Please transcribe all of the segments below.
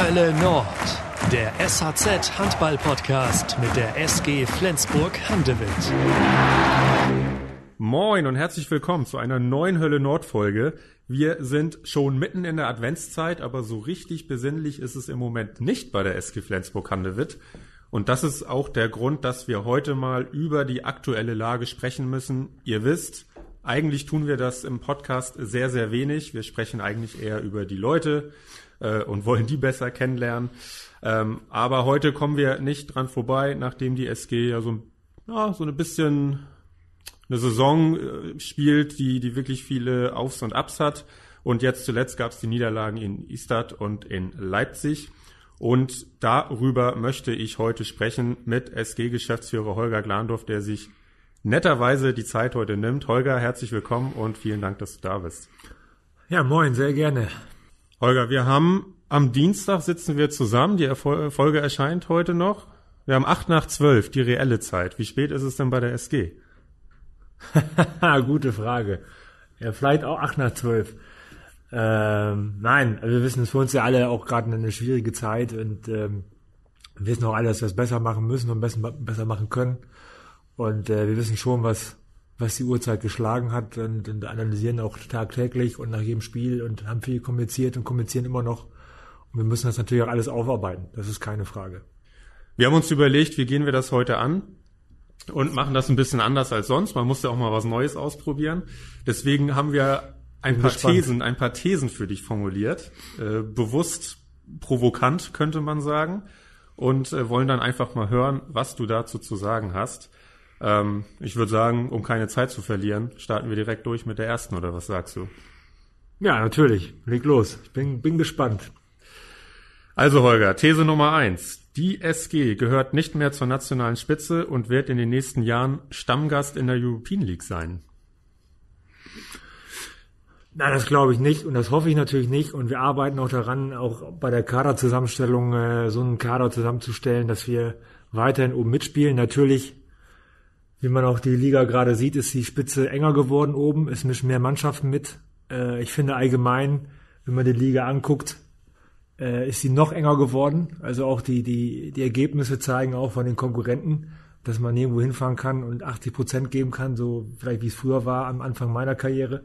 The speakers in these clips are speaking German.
Hölle Nord, der SHZ Handball Podcast mit der SG Flensburg Handewitt. Moin und herzlich willkommen zu einer neuen Hölle Nord Folge. Wir sind schon mitten in der Adventszeit, aber so richtig besinnlich ist es im Moment nicht bei der SG Flensburg Handewitt. Und das ist auch der Grund, dass wir heute mal über die aktuelle Lage sprechen müssen. Ihr wisst, eigentlich tun wir das im Podcast sehr, sehr wenig. Wir sprechen eigentlich eher über die Leute äh, und wollen die besser kennenlernen. Ähm, aber heute kommen wir nicht dran vorbei, nachdem die SG ja so, ja, so ein bisschen eine Saison äh, spielt, die, die wirklich viele Aufs und Ups hat. Und jetzt zuletzt gab es die Niederlagen in Istad und in Leipzig. Und darüber möchte ich heute sprechen mit SG-Geschäftsführer Holger Glandorf, der sich netterweise die Zeit heute nimmt. Holger, herzlich willkommen und vielen Dank, dass du da bist. Ja, moin, sehr gerne. Holger, wir haben am Dienstag sitzen wir zusammen. Die Folge erscheint heute noch. Wir haben acht nach zwölf, die reelle Zeit. Wie spät ist es denn bei der SG? Gute Frage. Ja, vielleicht auch acht nach zwölf. Ähm, nein, also wir wissen es für uns ja alle auch gerade eine schwierige Zeit und ähm, wir wissen auch alle, dass wir es besser machen müssen und besser, besser machen können. Und äh, wir wissen schon, was, was die Uhrzeit geschlagen hat und, und analysieren auch tagtäglich und nach jedem Spiel und haben viel kommuniziert und kommunizieren immer noch. Und wir müssen das natürlich auch alles aufarbeiten. Das ist keine Frage. Wir haben uns überlegt, wie gehen wir das heute an? Und machen das ein bisschen anders als sonst. Man muss ja auch mal was Neues ausprobieren. Deswegen haben wir ein paar gespannt. Thesen, ein paar Thesen für dich formuliert, äh, bewusst provokant könnte man sagen, und äh, wollen dann einfach mal hören, was du dazu zu sagen hast. Ähm, ich würde sagen, um keine Zeit zu verlieren, starten wir direkt durch mit der ersten, oder was sagst du? Ja, natürlich. Leg los. Ich bin, bin gespannt. Also Holger, These Nummer eins. Die SG gehört nicht mehr zur nationalen Spitze und wird in den nächsten Jahren Stammgast in der European League sein. Nein, das glaube ich nicht und das hoffe ich natürlich nicht. Und wir arbeiten auch daran, auch bei der Kaderzusammenstellung äh, so einen Kader zusammenzustellen, dass wir weiterhin oben mitspielen. Natürlich, wie man auch die Liga gerade sieht, ist die Spitze enger geworden oben. Es mischen mehr Mannschaften mit. Äh, ich finde allgemein, wenn man die Liga anguckt, äh, ist sie noch enger geworden. Also auch die, die, die Ergebnisse zeigen auch von den Konkurrenten, dass man nirgendwo hinfahren kann und 80 Prozent geben kann, so vielleicht wie es früher war am Anfang meiner Karriere.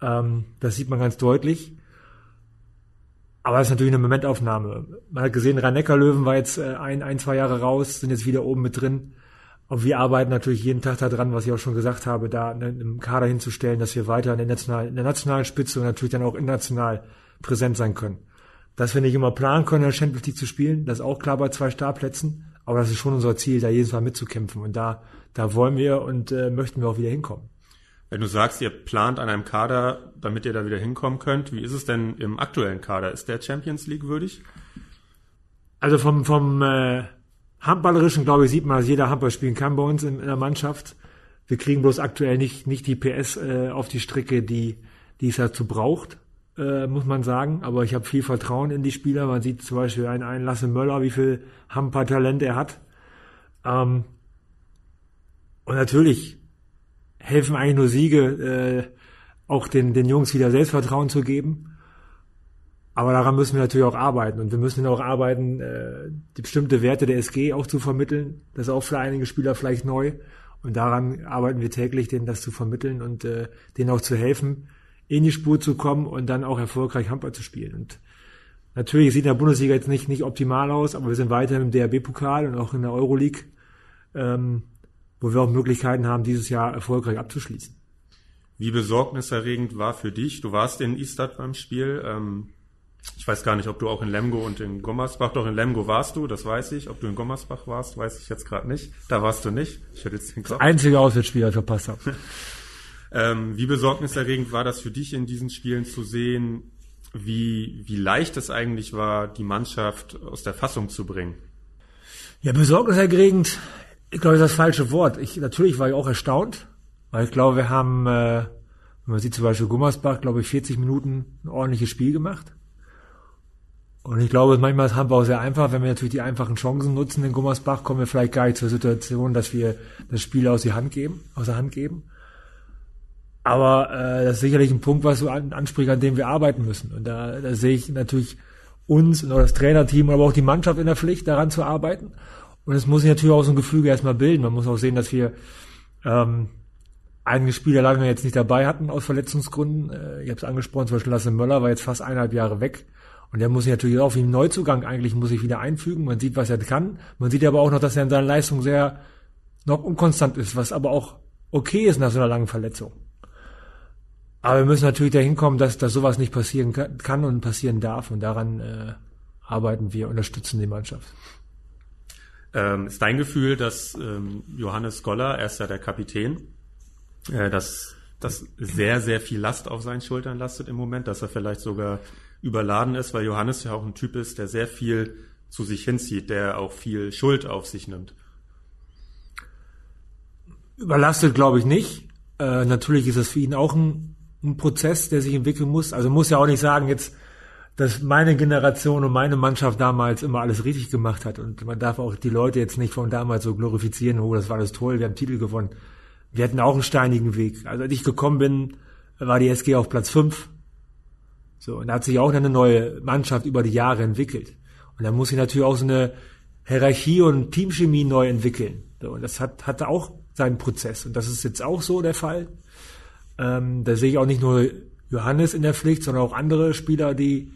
Ähm, das sieht man ganz deutlich. Aber es ist natürlich eine Momentaufnahme. Man hat gesehen, Rhein-Neckar-Löwen war jetzt äh, ein, ein, zwei Jahre raus, sind jetzt wieder oben mit drin. Und wir arbeiten natürlich jeden Tag daran, was ich auch schon gesagt habe, da einen Kader hinzustellen, dass wir weiter in der, nationalen, in der nationalen Spitze und natürlich dann auch international präsent sein können. Dass wir nicht immer planen können, in der Champions League zu spielen, das ist auch klar bei zwei Startplätzen. Aber das ist schon unser Ziel, da jedes Mal mitzukämpfen. Und da, da wollen wir und äh, möchten wir auch wieder hinkommen. Wenn du sagst, ihr plant an einem Kader, damit ihr da wieder hinkommen könnt, wie ist es denn im aktuellen Kader? Ist der Champions League würdig? Also vom, vom äh, Handballerischen, glaube ich, sieht man, dass jeder Handball spielen kann bei uns in, in der Mannschaft. Wir kriegen bloß aktuell nicht, nicht die PS äh, auf die Strecke, die, die es dazu braucht, äh, muss man sagen. Aber ich habe viel Vertrauen in die Spieler. Man sieht zum Beispiel einen, einen Lasse Möller, wie viel Handball-Talent er hat. Ähm, und natürlich helfen eigentlich nur Siege, äh, auch den, den Jungs wieder Selbstvertrauen zu geben. Aber daran müssen wir natürlich auch arbeiten und wir müssen auch arbeiten, äh, die bestimmte Werte der SG auch zu vermitteln. Das ist auch für einige Spieler vielleicht neu. Und daran arbeiten wir täglich, denen das zu vermitteln und äh, denen auch zu helfen, in die Spur zu kommen und dann auch erfolgreich Handball zu spielen. Und natürlich sieht in der Bundesliga jetzt nicht, nicht optimal aus, aber wir sind weiter im DRB-Pokal und auch in der Euroleague. Ähm, wo wir auch Möglichkeiten haben, dieses Jahr erfolgreich abzuschließen. Wie besorgniserregend war für dich? Du warst in Istad beim Spiel. Ähm, ich weiß gar nicht, ob du auch in Lemgo und in Gommersbach, doch in Lemgo warst du, das weiß ich. Ob du in Gommersbach warst, weiß ich jetzt gerade nicht. Da warst du nicht. Ich hätte jetzt den Kopf. Das einzige Auswärtsspiel, das verpasst habe. ähm, wie besorgniserregend war das für dich in diesen Spielen zu sehen, wie, wie leicht es eigentlich war, die Mannschaft aus der Fassung zu bringen? Ja, besorgniserregend ich glaube, das ist das falsche Wort. Ich, natürlich war ich auch erstaunt, weil ich glaube, wir haben, äh, wenn man sieht zum Beispiel Gummersbach, glaube ich, 40 Minuten ein ordentliches Spiel gemacht. Und ich glaube, manchmal ist auch sehr einfach. Wenn wir natürlich die einfachen Chancen nutzen in Gummersbach, kommen wir vielleicht gar nicht zur Situation, dass wir das Spiel aus, die Hand geben, aus der Hand geben. Aber äh, das ist sicherlich ein Punkt, was du an, ansprichst, an dem wir arbeiten müssen. Und da, da sehe ich natürlich uns und auch das Trainerteam, aber auch die Mannschaft in der Pflicht, daran zu arbeiten. Und es muss sich natürlich auch so ein Gefüge erstmal bilden. Man muss auch sehen, dass wir ähm, einige Spieler lange jetzt nicht dabei hatten aus Verletzungsgründen. Äh, ich habe es angesprochen, zum Beispiel Lasse Möller war jetzt fast eineinhalb Jahre weg. Und der muss sich natürlich auch wie ein Neuzugang eigentlich muss sich wieder einfügen. Man sieht, was er kann. Man sieht aber auch noch, dass er in seiner Leistung sehr noch unkonstant ist, was aber auch okay ist nach so einer langen Verletzung. Aber wir müssen natürlich dahin kommen, dass, dass sowas nicht passieren kann und passieren darf. Und daran äh, arbeiten wir, unterstützen die Mannschaft. Ähm, ist dein Gefühl, dass ähm, Johannes Goller, er ist ja der Kapitän, äh, dass das sehr, sehr viel Last auf seinen Schultern lastet im Moment, dass er vielleicht sogar überladen ist, weil Johannes ja auch ein Typ ist, der sehr viel zu sich hinzieht, der auch viel Schuld auf sich nimmt. Überlastet glaube ich nicht. Äh, natürlich ist es für ihn auch ein, ein Prozess, der sich entwickeln muss. Also muss ja auch nicht sagen, jetzt dass meine Generation und meine Mannschaft damals immer alles richtig gemacht hat. Und man darf auch die Leute jetzt nicht von damals so glorifizieren, oh, das war alles toll, wir haben Titel gewonnen. Wir hatten auch einen steinigen Weg. Also als ich gekommen bin, war die SG auf Platz 5. So, und da hat sich auch eine neue Mannschaft über die Jahre entwickelt. Und da muss sich natürlich auch so eine Hierarchie und Teamchemie neu entwickeln. So, und das hat, hatte auch seinen Prozess. Und das ist jetzt auch so der Fall. Ähm, da sehe ich auch nicht nur Johannes in der Pflicht, sondern auch andere Spieler, die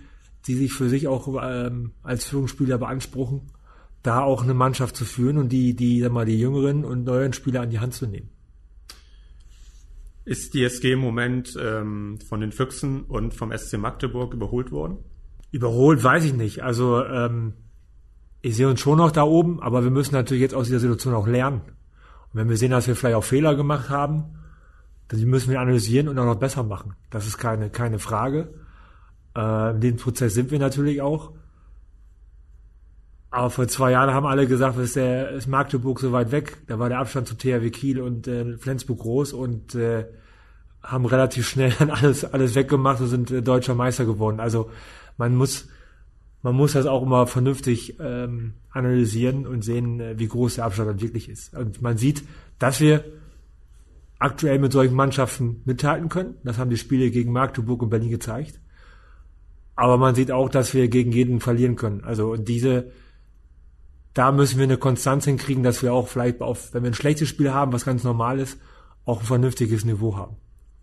die sich für sich auch ähm, als Führungsspieler beanspruchen, da auch eine Mannschaft zu führen und die, die, sag mal, die jüngeren und neuen Spieler an die Hand zu nehmen. Ist die SG im Moment ähm, von den Füchsen und vom SC Magdeburg überholt worden? Überholt weiß ich nicht. Also ähm, ich sehe uns schon noch da oben, aber wir müssen natürlich jetzt aus dieser Situation auch lernen. Und wenn wir sehen, dass wir vielleicht auch Fehler gemacht haben, dann müssen wir analysieren und auch noch besser machen. Das ist keine, keine Frage. Äh, in dem Prozess sind wir natürlich auch. Aber vor zwei Jahren haben alle gesagt, ist, der, ist Magdeburg so weit weg. Da war der Abstand zu THW Kiel und äh, Flensburg groß und äh, haben relativ schnell dann alles, alles weggemacht und sind äh, deutscher Meister geworden. Also man muss, man muss das auch immer vernünftig ähm, analysieren und sehen, äh, wie groß der Abstand dann wirklich ist. Und man sieht, dass wir aktuell mit solchen Mannschaften mithalten können. Das haben die Spiele gegen Magdeburg und Berlin gezeigt. Aber man sieht auch, dass wir gegen jeden verlieren können. Also diese, da müssen wir eine Konstanz hinkriegen, dass wir auch vielleicht auf, wenn wir ein schlechtes Spiel haben, was ganz normal ist, auch ein vernünftiges Niveau haben.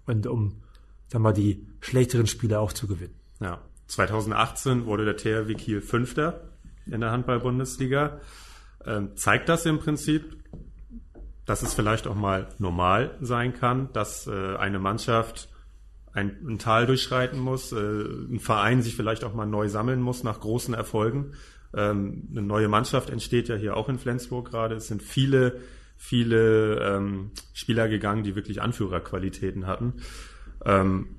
Und um, sagen wir, die schlechteren Spiele auch zu gewinnen. Ja. 2018 wurde der THW Kiel Fünfter in der Handball-Bundesliga. Ähm, zeigt das im Prinzip, dass es vielleicht auch mal normal sein kann, dass äh, eine Mannschaft ein, ein Tal durchschreiten muss, äh, ein Verein sich vielleicht auch mal neu sammeln muss nach großen Erfolgen. Ähm, eine neue Mannschaft entsteht ja hier auch in Flensburg gerade. Es sind viele, viele ähm, Spieler gegangen, die wirklich Anführerqualitäten hatten. Ähm,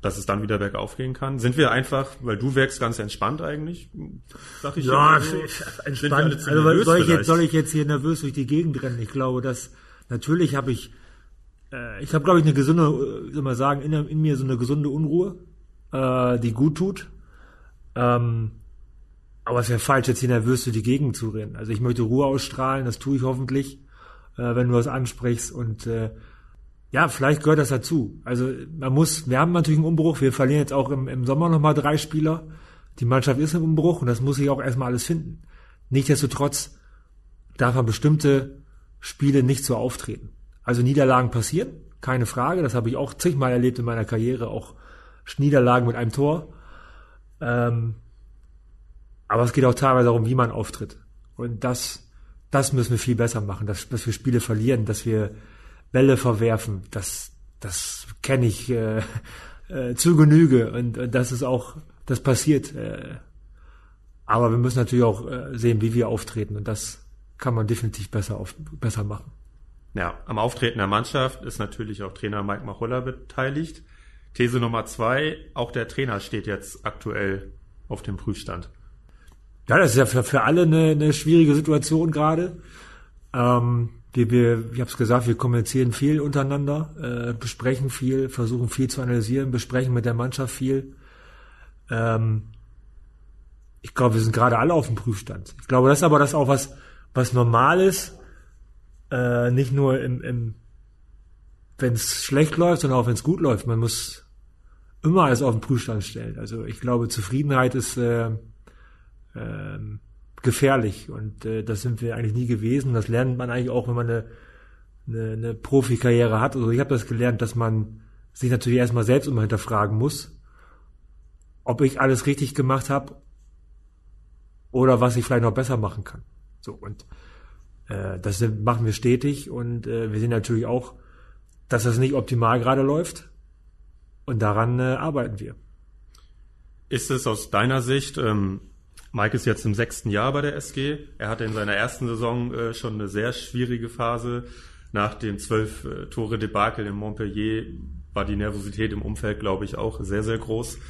dass es dann wieder bergauf gehen kann? Sind wir einfach, weil du wirkst ganz entspannt eigentlich, sag ich ja. So, entspannt. Also soll ich, jetzt, soll ich jetzt hier nervös durch die Gegend rennen? Ich glaube, dass natürlich habe ich äh, ich habe, glaube ich, eine gesunde, äh, soll mal sagen, in, in, mir so eine gesunde Unruhe, äh, die gut tut. Ähm, aber es wäre falsch, jetzt hier nervös durch die Gegend zu rennen. Also ich möchte Ruhe ausstrahlen, das tue ich hoffentlich, äh, wenn du das ansprichst. Und äh, ja, vielleicht gehört das dazu. Also man muss, wir haben natürlich einen Umbruch, wir verlieren jetzt auch im, im Sommer nochmal drei Spieler. Die Mannschaft ist im Umbruch und das muss ich auch erstmal alles finden. Nichtsdestotrotz darf man bestimmte Spiele nicht so auftreten. Also Niederlagen passieren, keine Frage. Das habe ich auch zigmal erlebt in meiner Karriere, auch Niederlagen mit einem Tor. Ähm, aber es geht auch teilweise darum, wie man auftritt. Und das, das müssen wir viel besser machen, dass, dass wir Spiele verlieren, dass wir Bälle verwerfen. Das, das kenne ich äh, äh, zu Genüge und, und das ist auch, das passiert. Äh, aber wir müssen natürlich auch äh, sehen, wie wir auftreten und das kann man definitiv besser, auf, besser machen. Ja, am Auftreten der Mannschaft ist natürlich auch Trainer Mike Machulla beteiligt. These Nummer zwei, auch der Trainer steht jetzt aktuell auf dem Prüfstand. Ja, das ist ja für, für alle eine, eine schwierige Situation gerade. Ähm, wir, wir, ich habe es gesagt, wir kommunizieren viel untereinander, äh, besprechen viel, versuchen viel zu analysieren, besprechen mit der Mannschaft viel. Ähm, ich glaube, wir sind gerade alle auf dem Prüfstand. Ich glaube, das ist aber das auch was, was normal ist äh, nicht nur im, im wenn es schlecht läuft, sondern auch wenn es gut läuft. Man muss immer alles auf den Prüfstand stellen. Also ich glaube, Zufriedenheit ist äh, äh, gefährlich und äh, das sind wir eigentlich nie gewesen. Das lernt man eigentlich auch, wenn man eine, eine, eine Profikarriere hat. Also ich habe das gelernt, dass man sich natürlich erstmal selbst immer hinterfragen muss, ob ich alles richtig gemacht habe oder was ich vielleicht noch besser machen kann. So und äh, das machen wir stetig und äh, wir sehen natürlich auch, dass das nicht optimal gerade läuft und daran äh, arbeiten wir. Ist es aus deiner Sicht, ähm, Mike ist jetzt im sechsten Jahr bei der SG, er hatte in seiner ersten Saison äh, schon eine sehr schwierige Phase. Nach dem zwölf äh, Tore Debakel in Montpellier war die Nervosität im Umfeld, glaube ich, auch sehr, sehr groß.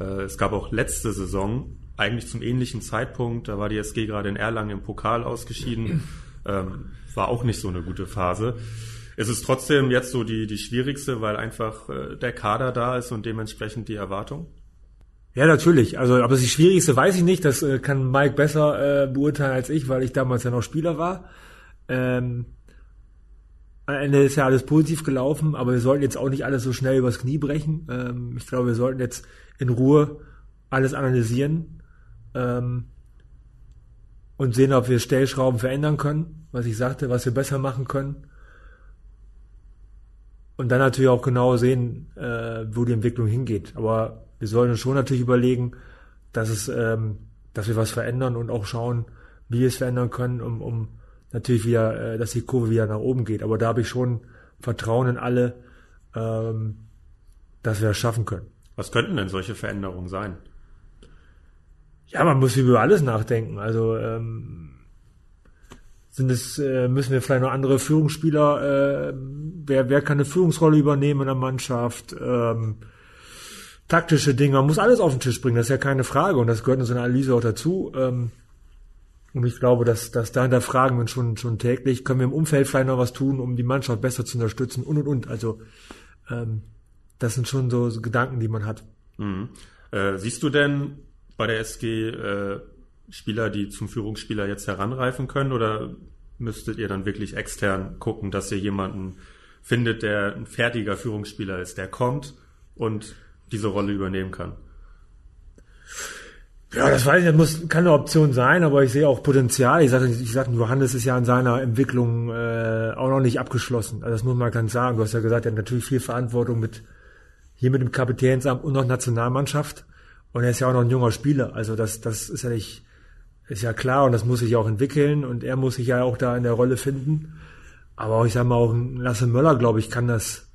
Äh, es gab auch letzte Saison, eigentlich zum ähnlichen Zeitpunkt, da war die SG gerade in Erlangen im Pokal ausgeschieden, ähm, war auch nicht so eine gute Phase. Es ist trotzdem jetzt so die, die schwierigste, weil einfach äh, der Kader da ist und dementsprechend die Erwartung. Ja, natürlich. Also, aber das schwierigste weiß ich nicht. Das äh, kann Mike besser äh, beurteilen als ich, weil ich damals ja noch Spieler war. Ähm, am Ende ist ja alles positiv gelaufen, aber wir sollten jetzt auch nicht alles so schnell übers Knie brechen. Ähm, ich glaube, wir sollten jetzt in Ruhe alles analysieren ähm, und sehen, ob wir Stellschrauben verändern können, was ich sagte, was wir besser machen können und dann natürlich auch genau sehen, äh, wo die Entwicklung hingeht. Aber wir sollen uns schon natürlich überlegen, dass es, ähm, dass wir was verändern und auch schauen, wie wir es verändern können, um, um natürlich wieder, äh, dass die Kurve wieder nach oben geht. Aber da habe ich schon Vertrauen in alle, ähm, dass wir das schaffen können. Was könnten denn solche Veränderungen sein? Ja, man muss über alles nachdenken. Also ähm, sind es, äh, müssen wir vielleicht noch andere Führungsspieler, äh, wer, wer kann eine Führungsrolle übernehmen in der Mannschaft, ähm, taktische Dinge, man muss alles auf den Tisch bringen, das ist ja keine Frage und das gehört in so einer Analyse auch dazu. Ähm, und ich glaube, dass, dass da hinterfragen wir schon, schon täglich, können wir im Umfeld vielleicht noch was tun, um die Mannschaft besser zu unterstützen und und und. Also ähm, das sind schon so, so Gedanken, die man hat. Mhm. Äh, siehst du denn bei der SG äh, Spieler, die zum Führungsspieler jetzt heranreifen können? Oder müsstet ihr dann wirklich extern gucken, dass ihr jemanden findet, der ein fertiger Führungsspieler ist, der kommt und diese Rolle übernehmen kann? Ja, das weiß ich, das muss, kann eine Option sein, aber ich sehe auch Potenzial. Ich sage, ich sage, Johannes ist ja in seiner Entwicklung äh, auch noch nicht abgeschlossen. Also das muss man ganz sagen. Du hast ja gesagt, er hat natürlich viel Verantwortung mit hier mit dem Kapitänsamt und noch Nationalmannschaft. Und er ist ja auch noch ein junger Spieler. Also das, das ist ja nicht, ist ja klar und das muss sich auch entwickeln und er muss sich ja auch da in der Rolle finden. Aber auch, ich sag mal, auch Lasse Möller, glaube ich, kann das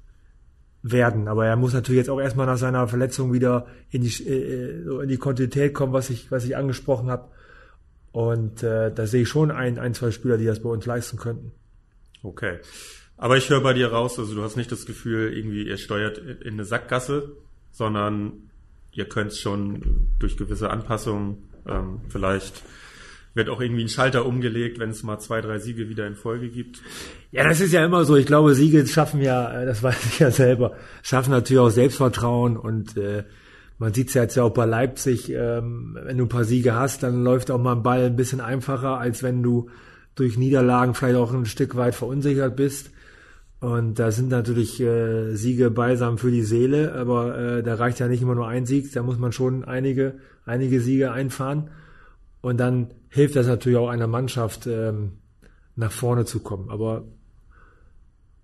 werden. Aber er muss natürlich jetzt auch erstmal nach seiner Verletzung wieder in die, äh, in die Kontinuität kommen, was ich, was ich angesprochen habe. Und äh, da sehe ich schon ein, ein, zwei Spieler, die das bei uns leisten könnten. Okay. Aber ich höre bei dir raus, also du hast nicht das Gefühl, irgendwie ihr steuert in eine Sackgasse, sondern ihr könnt schon durch gewisse Anpassungen ähm, vielleicht wird auch irgendwie ein Schalter umgelegt, wenn es mal zwei, drei Siege wieder in Folge gibt. Ja, das ist ja immer so. Ich glaube, Siege schaffen ja, äh, das weiß ich ja selber, schaffen natürlich auch Selbstvertrauen und äh, man sieht es ja jetzt ja auch bei Leipzig, ähm, wenn du ein paar Siege hast, dann läuft auch mal ein Ball ein bisschen einfacher, als wenn du durch Niederlagen vielleicht auch ein Stück weit verunsichert bist. Und da sind natürlich äh, Siege beisam für die Seele, aber äh, da reicht ja nicht immer nur ein Sieg, da muss man schon einige, einige Siege einfahren. Und dann hilft das natürlich auch einer Mannschaft, ähm, nach vorne zu kommen. Aber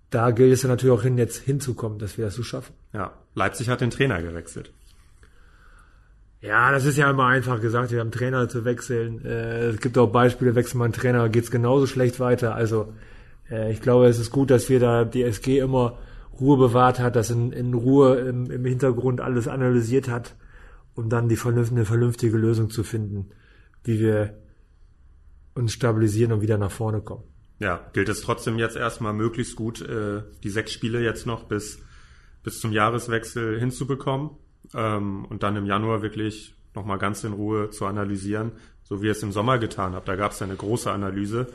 da gilt es ja natürlich auch hin, jetzt hinzukommen, dass wir das so schaffen. Ja, Leipzig hat den Trainer gewechselt. Ja, das ist ja immer einfach gesagt, wir haben Trainer zu wechseln. Äh, es gibt auch Beispiele, wechselt man Trainer, geht's genauso schlecht weiter. Also äh, ich glaube, es ist gut, dass wir da die SG immer Ruhe bewahrt hat, dass in, in Ruhe im, im Hintergrund alles analysiert hat, um dann die vernünftige, vernünftige Lösung zu finden wie wir uns stabilisieren und wieder nach vorne kommen. Ja, gilt es trotzdem jetzt erstmal möglichst gut, äh, die sechs Spiele jetzt noch bis, bis zum Jahreswechsel hinzubekommen ähm, und dann im Januar wirklich nochmal ganz in Ruhe zu analysieren, so wie ihr es im Sommer getan habt. Da gab es ja eine große Analyse,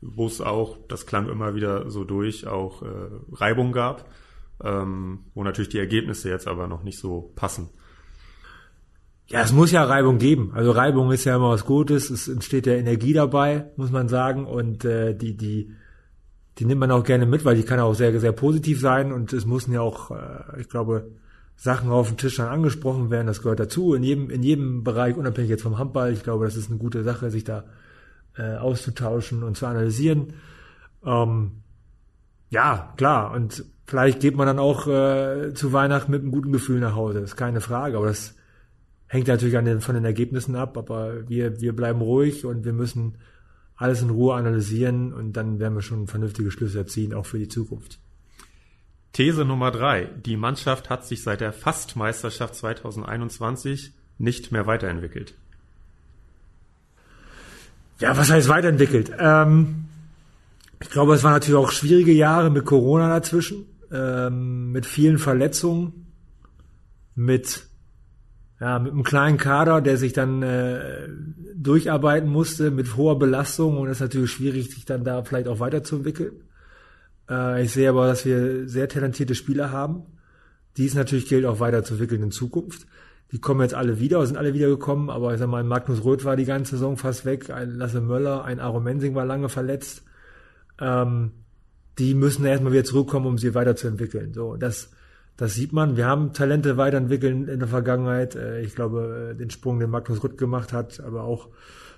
wo es auch, das klang immer wieder so durch, auch äh, Reibung gab, ähm, wo natürlich die Ergebnisse jetzt aber noch nicht so passen. Ja, es muss ja Reibung geben. Also Reibung ist ja immer was Gutes. Es entsteht ja Energie dabei, muss man sagen. Und äh, die, die, die nimmt man auch gerne mit, weil die kann auch sehr, sehr positiv sein. Und es müssen ja auch, äh, ich glaube, Sachen auf dem Tisch dann angesprochen werden. Das gehört dazu. In jedem, in jedem Bereich, unabhängig jetzt vom Handball. Ich glaube, das ist eine gute Sache, sich da äh, auszutauschen und zu analysieren. Ähm, ja, klar. Und vielleicht geht man dann auch äh, zu Weihnachten mit einem guten Gefühl nach Hause. Ist keine Frage. Aber das hängt natürlich an den, von den Ergebnissen ab. Aber wir, wir bleiben ruhig und wir müssen alles in Ruhe analysieren und dann werden wir schon vernünftige Schlüsse ziehen, auch für die Zukunft. These Nummer drei. Die Mannschaft hat sich seit der Fastmeisterschaft 2021 nicht mehr weiterentwickelt. Ja, was heißt weiterentwickelt? Ähm, ich glaube, es waren natürlich auch schwierige Jahre mit Corona dazwischen, ähm, mit vielen Verletzungen, mit ja, mit einem kleinen Kader, der sich dann äh, durcharbeiten musste, mit hoher Belastung und es ist natürlich schwierig, sich dann da vielleicht auch weiterzuentwickeln. Äh, ich sehe aber, dass wir sehr talentierte Spieler haben. Dies natürlich gilt auch weiterzuentwickeln in Zukunft. Die kommen jetzt alle wieder, sind alle wiedergekommen, aber ich sag mal, Magnus Röth war die ganze Saison fast weg, ein Lasse Möller, ein Aaron Mensing war lange verletzt. Ähm, die müssen erstmal wieder zurückkommen, um sie weiterzuentwickeln. So, das das sieht man. Wir haben Talente weiterentwickelt in der Vergangenheit. Äh, ich glaube, äh, den Sprung, den Magnus Rutt gemacht hat, aber auch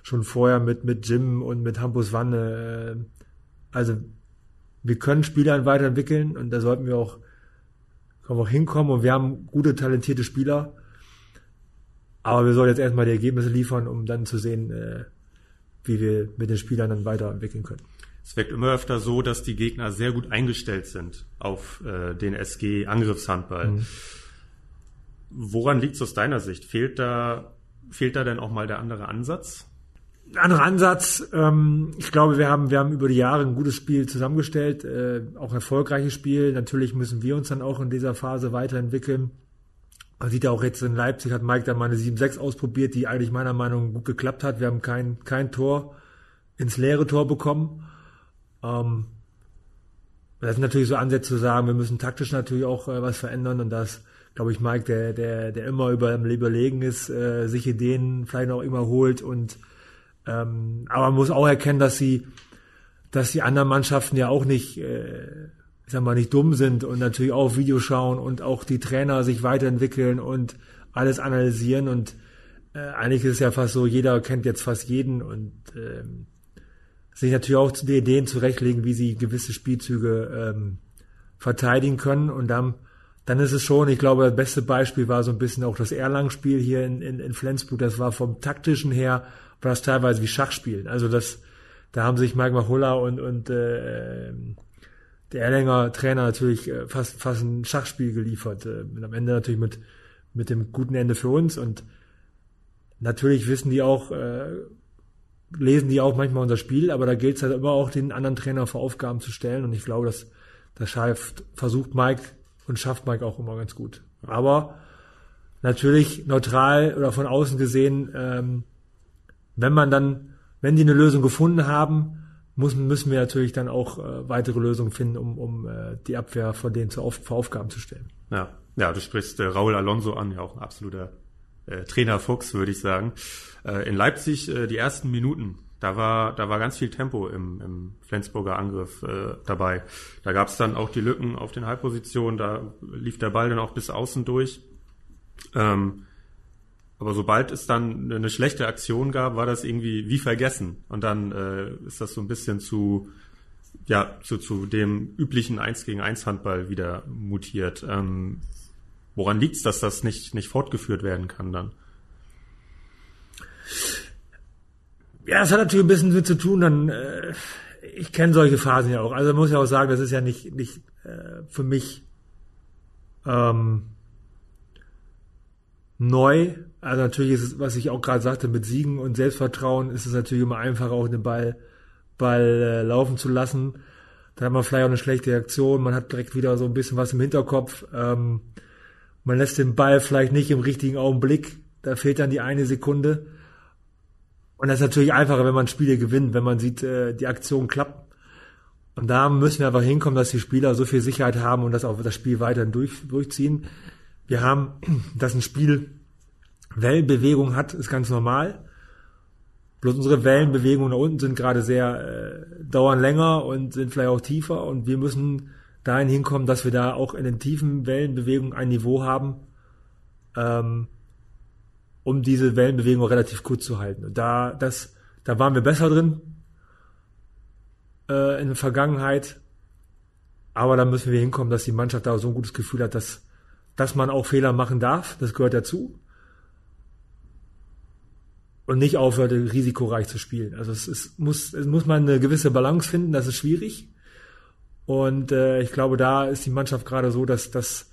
schon vorher mit, mit Jim und mit Hampus Wanne. Äh, also, wir können Spieler weiterentwickeln und da sollten wir auch, können wir auch hinkommen und wir haben gute, talentierte Spieler. Aber wir sollen jetzt erstmal die Ergebnisse liefern, um dann zu sehen, wie wir mit den Spielern dann weiterentwickeln können es wirkt immer öfter so, dass die Gegner sehr gut eingestellt sind auf äh, den SG-Angriffshandball. Mhm. Woran liegt es aus deiner Sicht? Fehlt da, fehlt da denn auch mal der andere Ansatz? Anderer Ansatz, ähm, ich glaube, wir haben, wir haben über die Jahre ein gutes Spiel zusammengestellt, äh, auch ein erfolgreiches Spiel. Natürlich müssen wir uns dann auch in dieser Phase weiterentwickeln. Man sieht ja auch jetzt in Leipzig hat Mike da mal eine 7-6 ausprobiert, die eigentlich meiner Meinung nach gut geklappt hat. Wir haben kein, kein Tor ins leere Tor bekommen. Ähm, das sind natürlich so Ansätze zu sagen, wir müssen taktisch natürlich auch äh, was verändern und das, glaube ich, Mike, der, der, der immer über Überlegen ist, äh, sich Ideen vielleicht auch immer holt und ähm, aber man muss auch erkennen, dass sie, dass die anderen Mannschaften ja auch nicht, äh, ich sag mal, nicht dumm sind und natürlich auch Video schauen und auch die Trainer sich weiterentwickeln und alles analysieren und äh, eigentlich ist es ja fast so, jeder kennt jetzt fast jeden und ähm, sich natürlich auch die Ideen zurechtlegen, wie sie gewisse Spielzüge ähm, verteidigen können. Und dann, dann ist es schon, ich glaube, das beste Beispiel war so ein bisschen auch das Erlangen-Spiel hier in, in, in Flensburg. Das war vom taktischen her, war das teilweise wie Schachspielen. Also das, da haben sich Mike Machulla und, und äh, der Erlänger Trainer natürlich äh, fast, fast ein Schachspiel geliefert. Äh, am Ende natürlich mit, mit dem guten Ende für uns. Und natürlich wissen die auch, äh, lesen die auch manchmal unser Spiel, aber da gilt es halt immer auch, den anderen Trainer vor Aufgaben zu stellen. Und ich glaube, dass das schafft, versucht Mike und schafft Mike auch immer ganz gut. Aber natürlich neutral oder von außen gesehen, ähm, wenn man dann, wenn die eine Lösung gefunden haben, muss, müssen wir natürlich dann auch äh, weitere Lösungen finden, um, um äh, die Abwehr von denen zu auf, vor Aufgaben zu stellen. Ja, ja, du sprichst äh, Raul Alonso an, ja auch ein absoluter äh, Trainer Fuchs, würde ich sagen. Äh, in Leipzig äh, die ersten Minuten, da war, da war ganz viel Tempo im, im Flensburger Angriff äh, dabei. Da gab es dann auch die Lücken auf den Halbpositionen, da lief der Ball dann auch bis außen durch. Ähm, aber sobald es dann eine schlechte Aktion gab, war das irgendwie wie vergessen. Und dann äh, ist das so ein bisschen zu, ja, zu, zu dem üblichen 1 gegen 1 Handball wieder mutiert. Ähm, Woran liegt es, dass das nicht, nicht fortgeführt werden kann dann? Ja, es hat natürlich ein bisschen mit zu tun, dann, äh, ich kenne solche Phasen ja auch. Also muss ich auch sagen, das ist ja nicht, nicht äh, für mich ähm, neu. Also natürlich ist es, was ich auch gerade sagte, mit Siegen und Selbstvertrauen ist es natürlich immer einfacher, auch den Ball, Ball äh, laufen zu lassen. Da hat man vielleicht auch eine schlechte Reaktion, man hat direkt wieder so ein bisschen was im Hinterkopf. Ähm, man lässt den Ball vielleicht nicht im richtigen Augenblick, da fehlt dann die eine Sekunde. Und das ist natürlich einfacher, wenn man Spiele gewinnt, wenn man sieht, äh, die Aktion klappt. Und da müssen wir einfach hinkommen, dass die Spieler so viel Sicherheit haben und das auch das Spiel weiterhin durch, durchziehen. Wir haben, dass ein Spiel Wellenbewegung hat, ist ganz normal. Bloß unsere Wellenbewegungen da unten sind gerade sehr, äh, dauern länger und sind vielleicht auch tiefer und wir müssen dahin hinkommen, dass wir da auch in den tiefen Wellenbewegungen ein Niveau haben, ähm, um diese Wellenbewegung relativ kurz zu halten. Und da, das, da waren wir besser drin äh, in der Vergangenheit. Aber da müssen wir hinkommen, dass die Mannschaft da so ein gutes Gefühl hat, dass, dass man auch Fehler machen darf. Das gehört dazu. Und nicht aufhört, risikoreich zu spielen. Also es, ist, muss, es muss man eine gewisse Balance finden, das ist schwierig. Und äh, ich glaube, da ist die Mannschaft gerade so, dass, dass,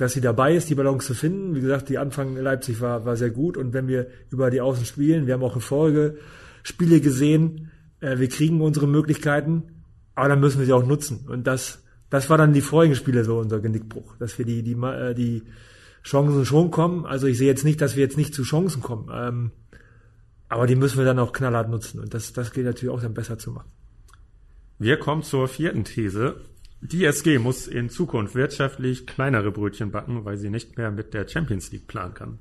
dass sie dabei ist, die Balance zu finden. Wie gesagt, die Anfang in Leipzig war, war sehr gut. Und wenn wir über die Außen spielen, wir haben auch in Folge Spiele gesehen, äh, wir kriegen unsere Möglichkeiten, aber dann müssen wir sie auch nutzen. Und das, das war dann die vorigen Spiele so unser Genickbruch, dass wir die, die, äh, die Chancen schon kommen. Also ich sehe jetzt nicht, dass wir jetzt nicht zu Chancen kommen. Ähm, aber die müssen wir dann auch knallhart nutzen. Und das, das geht natürlich auch dann besser zu machen. Wir kommen zur vierten These. Die SG muss in Zukunft wirtschaftlich kleinere Brötchen backen, weil sie nicht mehr mit der Champions League planen kann.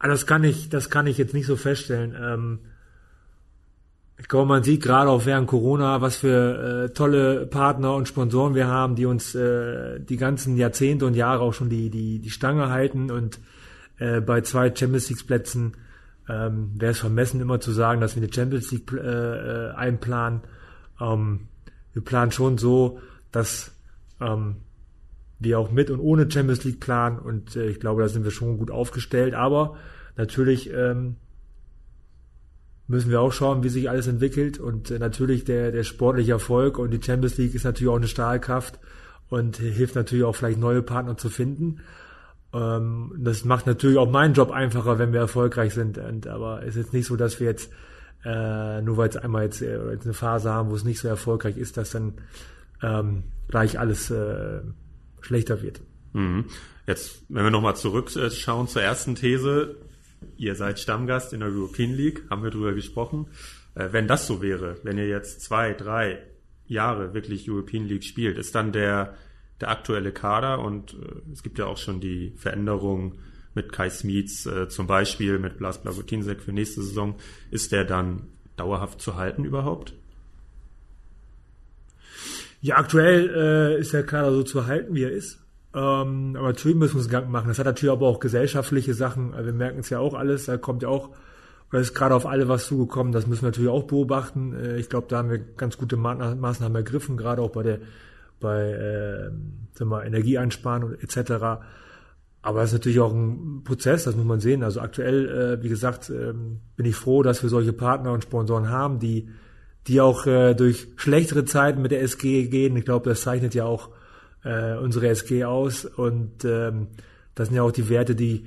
Ah, das kann ich, das kann ich jetzt nicht so feststellen. Ähm, ich glaube, man sieht gerade auch während Corona, was für äh, tolle Partner und Sponsoren wir haben, die uns äh, die ganzen Jahrzehnte und Jahre auch schon die, die, die Stange halten und äh, bei zwei Champions League Plätzen ähm, wäre es vermessen, immer zu sagen, dass wir eine Champions League einplanen. Ähm, wir planen schon so, dass ähm, wir auch mit und ohne Champions League planen und äh, ich glaube, da sind wir schon gut aufgestellt. Aber natürlich ähm, müssen wir auch schauen, wie sich alles entwickelt und äh, natürlich der, der sportliche Erfolg und die Champions League ist natürlich auch eine Stahlkraft und hilft natürlich auch vielleicht neue Partner zu finden. Ähm, das macht natürlich auch meinen Job einfacher, wenn wir erfolgreich sind. Und, aber es ist jetzt nicht so, dass wir jetzt, äh, nur weil es einmal jetzt, äh, jetzt eine Phase haben, wo es nicht so erfolgreich ist, dass dann ähm, gleich alles äh, schlechter wird. Mhm. Jetzt, wenn wir nochmal zurückschauen zur ersten These, ihr seid Stammgast in der European League, haben wir drüber gesprochen. Äh, wenn das so wäre, wenn ihr jetzt zwei, drei Jahre wirklich European League spielt, ist dann der der aktuelle Kader und äh, es gibt ja auch schon die Veränderung mit Kai Smits äh, zum Beispiel, mit Blas Blagutinsek für nächste Saison. Ist der dann dauerhaft zu halten überhaupt? Ja, aktuell äh, ist der Kader so zu halten, wie er ist. Ähm, aber natürlich müssen wir uns Gedanken machen. Das hat natürlich aber auch gesellschaftliche Sachen. Wir merken es ja auch alles. Da kommt ja auch, oder ist gerade auf alle was zugekommen. Das müssen wir natürlich auch beobachten. Äh, ich glaube, da haben wir ganz gute Maßnahmen ergriffen, gerade auch bei der bei äh, sagen wir, Energieeinsparen etc. Aber es ist natürlich auch ein Prozess, das muss man sehen. Also aktuell, äh, wie gesagt, äh, bin ich froh, dass wir solche Partner und Sponsoren haben, die, die auch äh, durch schlechtere Zeiten mit der SG gehen. Ich glaube, das zeichnet ja auch äh, unsere SG aus. Und ähm, das sind ja auch die Werte, die,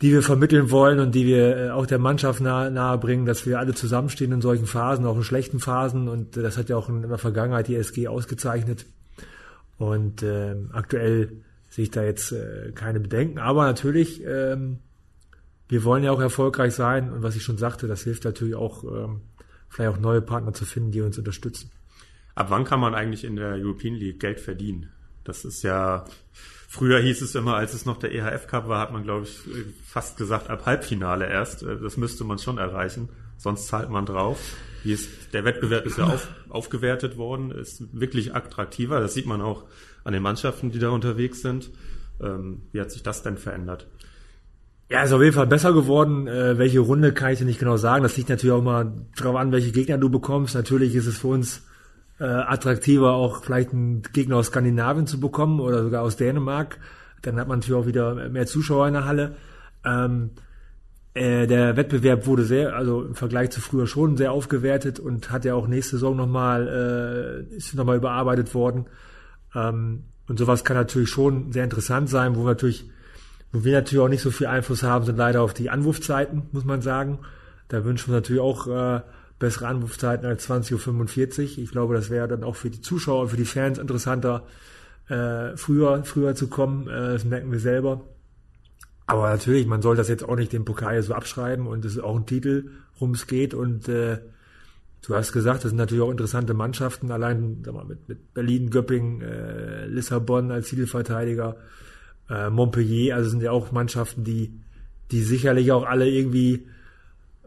die wir vermitteln wollen und die wir äh, auch der Mannschaft nahe, nahe bringen, dass wir alle zusammenstehen in solchen Phasen, auch in schlechten Phasen. Und äh, das hat ja auch in der Vergangenheit die SG ausgezeichnet. Und ähm, aktuell sehe ich da jetzt äh, keine Bedenken. Aber natürlich, ähm, wir wollen ja auch erfolgreich sein. Und was ich schon sagte, das hilft natürlich auch, ähm, vielleicht auch neue Partner zu finden, die uns unterstützen. Ab wann kann man eigentlich in der European League Geld verdienen? Das ist ja, früher hieß es immer, als es noch der EHF Cup war, hat man, glaube ich, fast gesagt, ab Halbfinale erst. Äh, das müsste man schon erreichen. Sonst zahlt man drauf. Ist, der Wettbewerb ist ja auf, aufgewertet worden, ist wirklich attraktiver. Das sieht man auch an den Mannschaften, die da unterwegs sind. Ähm, wie hat sich das denn verändert? Ja, ist auf jeden Fall besser geworden. Äh, welche Runde kann ich dir nicht genau sagen. Das liegt natürlich auch mal darauf an, welche Gegner du bekommst. Natürlich ist es für uns äh, attraktiver, auch vielleicht einen Gegner aus Skandinavien zu bekommen oder sogar aus Dänemark. Dann hat man natürlich auch wieder mehr Zuschauer in der Halle. Ähm, äh, der Wettbewerb wurde sehr, also im Vergleich zu früher schon sehr aufgewertet und hat ja auch nächste Saison nochmal, äh, ist nochmal überarbeitet worden. Ähm, und sowas kann natürlich schon sehr interessant sein, wo wir natürlich, wo wir natürlich auch nicht so viel Einfluss haben, sind leider auf die Anwurfzeiten, muss man sagen. Da wünschen wir natürlich auch äh, bessere Anwurfzeiten als 20.45 Uhr. Ich glaube, das wäre dann auch für die Zuschauer für die Fans interessanter, äh, früher, früher zu kommen. Äh, das merken wir selber. Aber natürlich, man soll das jetzt auch nicht dem Pokal so abschreiben und es ist auch ein Titel, worum es geht. Und äh, du hast gesagt, das sind natürlich auch interessante Mannschaften, allein sag mal, mit, mit Berlin, Göppingen, äh, Lissabon als Titelverteidiger, äh, Montpellier, also sind ja auch Mannschaften, die, die sicherlich auch alle irgendwie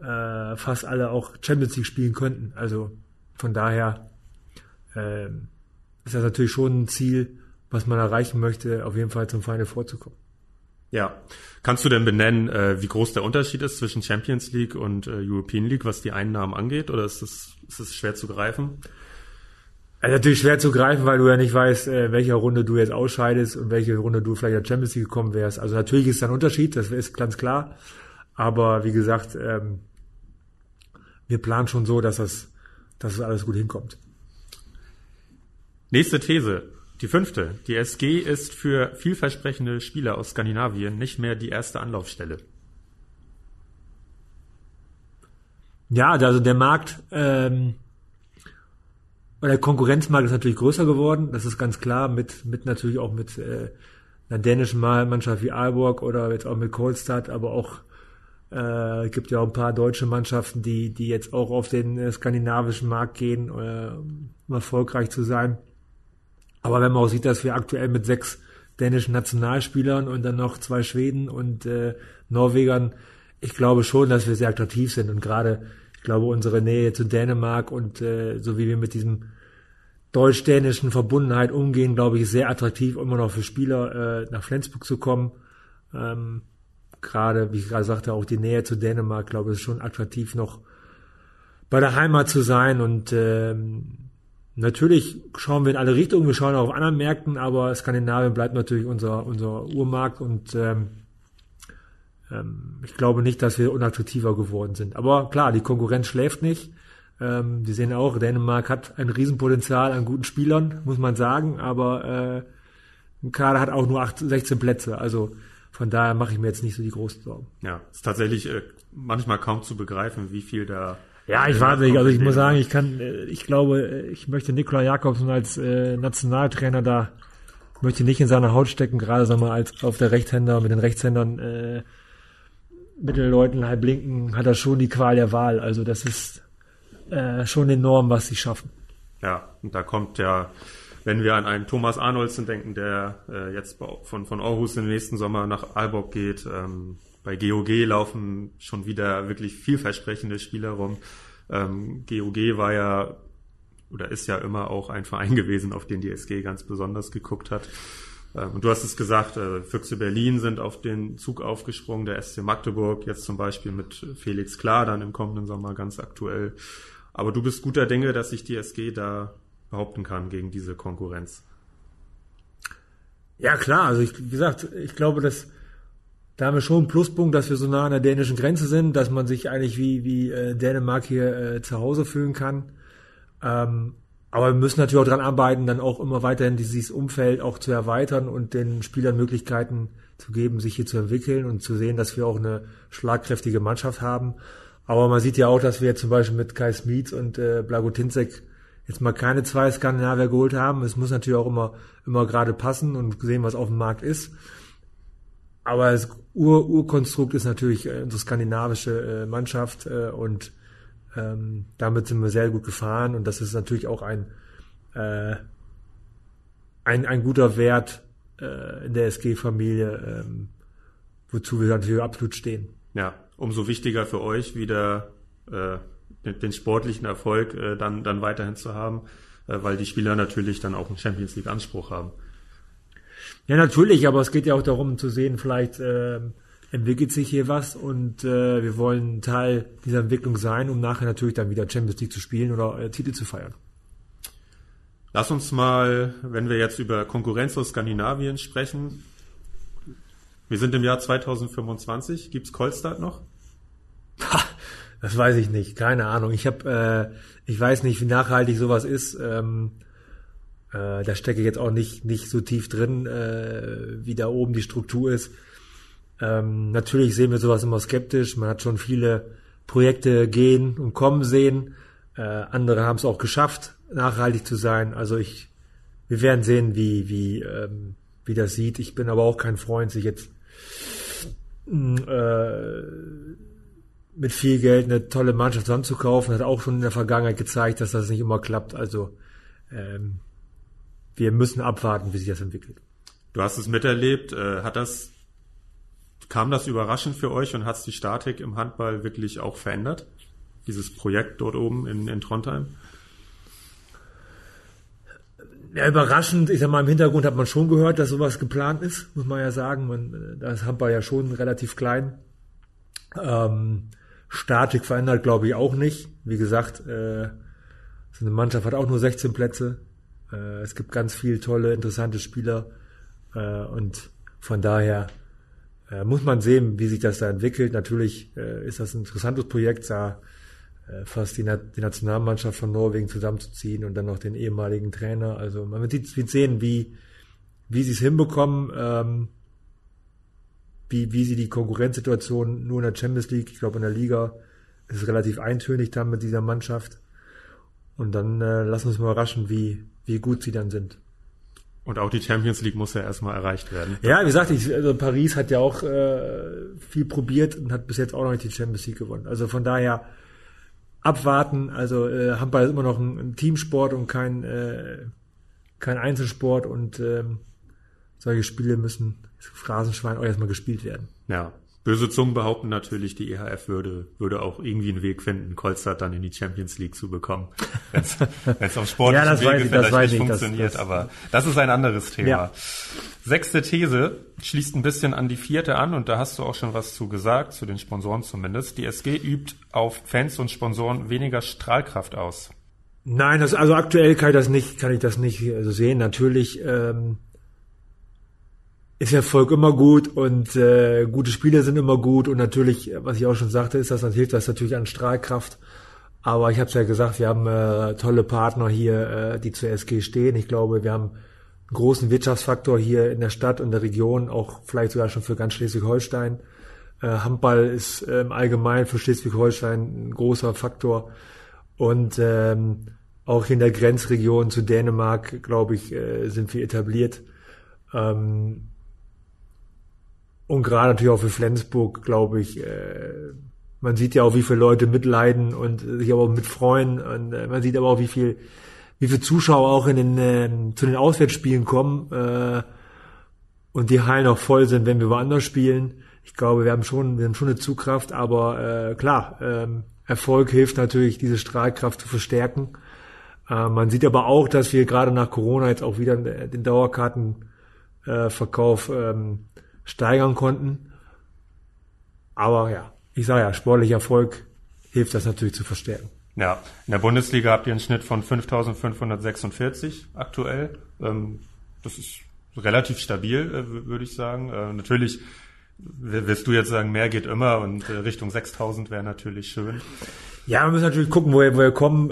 äh, fast alle auch Champions League spielen könnten. Also von daher ähm, ist das natürlich schon ein Ziel, was man erreichen möchte, auf jeden Fall zum Final vorzukommen. Ja. Kannst du denn benennen, äh, wie groß der Unterschied ist zwischen Champions League und äh, European League, was die Einnahmen angeht? Oder ist es ist schwer zu greifen? Also natürlich schwer zu greifen, weil du ja nicht weißt, äh, welcher Runde du jetzt ausscheidest und welche Runde du vielleicht in der Champions League gekommen wärst. Also natürlich ist da ein Unterschied, das ist ganz klar. Aber wie gesagt, ähm, wir planen schon so, dass das, dass das alles gut hinkommt. Nächste These. Die fünfte. Die SG ist für vielversprechende Spieler aus Skandinavien nicht mehr die erste Anlaufstelle. Ja, also der Markt, ähm, der Konkurrenzmarkt ist natürlich größer geworden, das ist ganz klar, mit, mit natürlich auch mit äh, einer dänischen Mannschaft wie Aalborg oder jetzt auch mit Kolstad, aber auch äh, gibt ja auch ein paar deutsche Mannschaften, die, die jetzt auch auf den äh, skandinavischen Markt gehen, äh, um erfolgreich zu sein. Aber wenn man auch sieht, dass wir aktuell mit sechs dänischen Nationalspielern und dann noch zwei Schweden und äh, Norwegern, ich glaube schon, dass wir sehr attraktiv sind und gerade, ich glaube, unsere Nähe zu Dänemark und äh, so wie wir mit diesem deutsch-dänischen Verbundenheit umgehen, glaube ich, sehr attraktiv, immer noch für Spieler äh, nach Flensburg zu kommen. Ähm, gerade, wie ich gerade sagte, auch die Nähe zu Dänemark, glaube ich, ist schon attraktiv noch bei der Heimat zu sein und ähm, Natürlich schauen wir in alle Richtungen, wir schauen auch auf anderen Märkten, aber Skandinavien bleibt natürlich unser, unser Urmarkt und ähm, ähm, ich glaube nicht, dass wir unattraktiver geworden sind. Aber klar, die Konkurrenz schläft nicht. Ähm, wir sehen auch, Dänemark hat ein Riesenpotenzial an guten Spielern, muss man sagen, aber äh, ein Kader hat auch nur 8, 16 Plätze. Also von daher mache ich mir jetzt nicht so die großen Sorgen. Ja, ist tatsächlich äh, manchmal kaum zu begreifen, wie viel da ja, ich warte nicht. Also ich muss sagen, ich kann, äh, ich glaube, äh, ich möchte Nikola Jakobsen als äh, Nationaltrainer da möchte nicht in seiner Haut stecken, gerade sagen wir als auf der Rechtshänder mit den Rechtshändern äh, mit den Leuten halb linken hat er schon die Qual der Wahl. Also das ist äh, schon enorm, was sie schaffen. Ja, und da kommt ja, wenn wir an einen Thomas Arnoldsen denken, der äh, jetzt von, von Aarhus im nächsten Sommer nach Aalborg geht, ähm, bei GOG laufen schon wieder wirklich vielversprechende Spieler rum. Ähm, GOG war ja oder ist ja immer auch ein Verein gewesen, auf den die SG ganz besonders geguckt hat. Ähm, und du hast es gesagt, äh, Füchse Berlin sind auf den Zug aufgesprungen, der SC Magdeburg jetzt zum Beispiel mit Felix Klar dann im kommenden Sommer ganz aktuell. Aber du bist guter Dinge, dass sich die SG da behaupten kann gegen diese Konkurrenz. Ja klar, also ich, wie gesagt, ich glaube, dass da haben wir schon einen Pluspunkt, dass wir so nah an der dänischen Grenze sind, dass man sich eigentlich wie, wie äh, Dänemark hier äh, zu Hause fühlen kann. Ähm, aber wir müssen natürlich auch dran arbeiten, dann auch immer weiterhin dieses Umfeld auch zu erweitern und den Spielern Möglichkeiten zu geben, sich hier zu entwickeln und zu sehen, dass wir auch eine schlagkräftige Mannschaft haben. Aber man sieht ja auch, dass wir zum Beispiel mit Kai Smith und äh, Blago Tinzek jetzt mal keine zwei Skandinavier geholt haben. Es muss natürlich auch immer, immer gerade passen und sehen, was auf dem Markt ist. Aber das Ur Urkonstrukt ist natürlich äh, unsere skandinavische äh, Mannschaft äh, und ähm, damit sind wir sehr gut gefahren und das ist natürlich auch ein, äh, ein, ein guter Wert äh, in der SG-Familie, ähm, wozu wir natürlich absolut stehen. Ja, umso wichtiger für euch wieder äh, den, den sportlichen Erfolg äh, dann, dann weiterhin zu haben, äh, weil die Spieler natürlich dann auch einen Champions League Anspruch haben. Ja, natürlich, aber es geht ja auch darum zu sehen, vielleicht äh, entwickelt sich hier was und äh, wir wollen Teil dieser Entwicklung sein, um nachher natürlich dann wieder Champions League zu spielen oder äh, Titel zu feiern. Lass uns mal, wenn wir jetzt über Konkurrenz aus Skandinavien sprechen, wir sind im Jahr 2025. Gibt's Kolstad noch? Das weiß ich nicht, keine Ahnung. Ich habe, äh, ich weiß nicht, wie nachhaltig sowas ist. Ähm, äh, da stecke ich jetzt auch nicht, nicht so tief drin, äh, wie da oben die Struktur ist. Ähm, natürlich sehen wir sowas immer skeptisch. Man hat schon viele Projekte gehen und kommen sehen. Äh, andere haben es auch geschafft, nachhaltig zu sein. Also ich, wir werden sehen, wie, wie, ähm, wie das sieht. Ich bin aber auch kein Freund, sich jetzt äh, mit viel Geld eine tolle Mannschaft zusammenzukaufen. Hat auch schon in der Vergangenheit gezeigt, dass das nicht immer klappt. Also ähm, wir müssen abwarten, wie sich das entwickelt. Du hast es miterlebt. Äh, hat das, kam das überraschend für euch und hat es die Statik im Handball wirklich auch verändert? Dieses Projekt dort oben in, in Trondheim? ja, überraschend, ich sag mal, im Hintergrund hat man schon gehört, dass sowas geplant ist, muss man ja sagen. Man, da ist Handball ja schon relativ klein. Ähm, Statik verändert, glaube ich, auch nicht. Wie gesagt, äh, so eine Mannschaft hat auch nur 16 Plätze. Äh, es gibt ganz viele tolle, interessante Spieler. Äh, und von daher äh, muss man sehen, wie sich das da entwickelt. Natürlich äh, ist das ein interessantes Projekt, da äh, fast die, die, Nationalmannschaft von Norwegen zusammenzuziehen und dann noch den ehemaligen Trainer. Also man wird, wird sehen, wie, wie sie es hinbekommen, ähm, wie, wie sie die Konkurrenzsituation nur in der Champions League, ich glaube in der Liga, ist relativ eintönig dann mit dieser Mannschaft. Und dann äh, lassen wir uns mal überraschen, wie, wie gut sie dann sind. Und auch die Champions League muss ja erstmal erreicht werden. Ja, wie gesagt, ich, also Paris hat ja auch äh, viel probiert und hat bis jetzt auch noch nicht die Champions League gewonnen. Also von daher abwarten. Also äh, Handball ist immer noch ein, ein Teamsport und kein, äh, kein Einzelsport und ähm, solche Spiele müssen Phrasenschwein auch erstmal gespielt werden. Ja. Böse Zungen behaupten natürlich, die EHF würde, würde auch irgendwie einen Weg finden, Kolstadt dann in die Champions League zu bekommen. Wenn es auf sportlichen ja, Wege ich, vielleicht nicht funktioniert, das, das, aber das ist ein anderes Thema. Ja. Sechste These schließt ein bisschen an die vierte an und da hast du auch schon was zu gesagt, zu den Sponsoren zumindest. Die SG übt auf Fans und Sponsoren weniger Strahlkraft aus. Nein, das, also aktuell kann ich das nicht, kann ich das nicht also sehen. Natürlich ähm, ist Erfolg immer gut und äh, gute Spiele sind immer gut und natürlich, was ich auch schon sagte, ist das hilft das natürlich an Strahlkraft. Aber ich habe es ja gesagt, wir haben äh, tolle Partner hier, äh, die zur SG stehen. Ich glaube, wir haben einen großen Wirtschaftsfaktor hier in der Stadt und der Region, auch vielleicht sogar schon für ganz Schleswig-Holstein. Äh, Handball ist äh, im Allgemeinen für Schleswig-Holstein ein großer Faktor. Und ähm, auch in der Grenzregion zu Dänemark, glaube ich, äh, sind wir etabliert. Ähm, und gerade natürlich auch für Flensburg, glaube ich, äh, man sieht ja auch, wie viele Leute mitleiden und sich aber auch mitfreuen. Und äh, man sieht aber auch, wie viel, wie viele Zuschauer auch in den, äh, zu den Auswärtsspielen kommen äh, und die Hallen auch voll sind, wenn wir woanders spielen. Ich glaube, wir haben schon, wir haben schon eine Zugkraft, aber äh, klar, ähm, Erfolg hilft natürlich, diese Strahlkraft zu verstärken. Äh, man sieht aber auch, dass wir gerade nach Corona jetzt auch wieder den Dauerkartenverkauf äh, ähm, steigern konnten. Aber ja, ich sage ja, sportlicher Erfolg hilft das natürlich zu verstärken. Ja, in der Bundesliga habt ihr einen Schnitt von 5.546 aktuell. Ähm, das ist relativ stabil, äh, würde ich sagen. Äh, natürlich wirst du jetzt sagen, mehr geht immer und äh, Richtung 6.000 wäre natürlich schön. Ja, wir müssen natürlich gucken, woher wir kommen.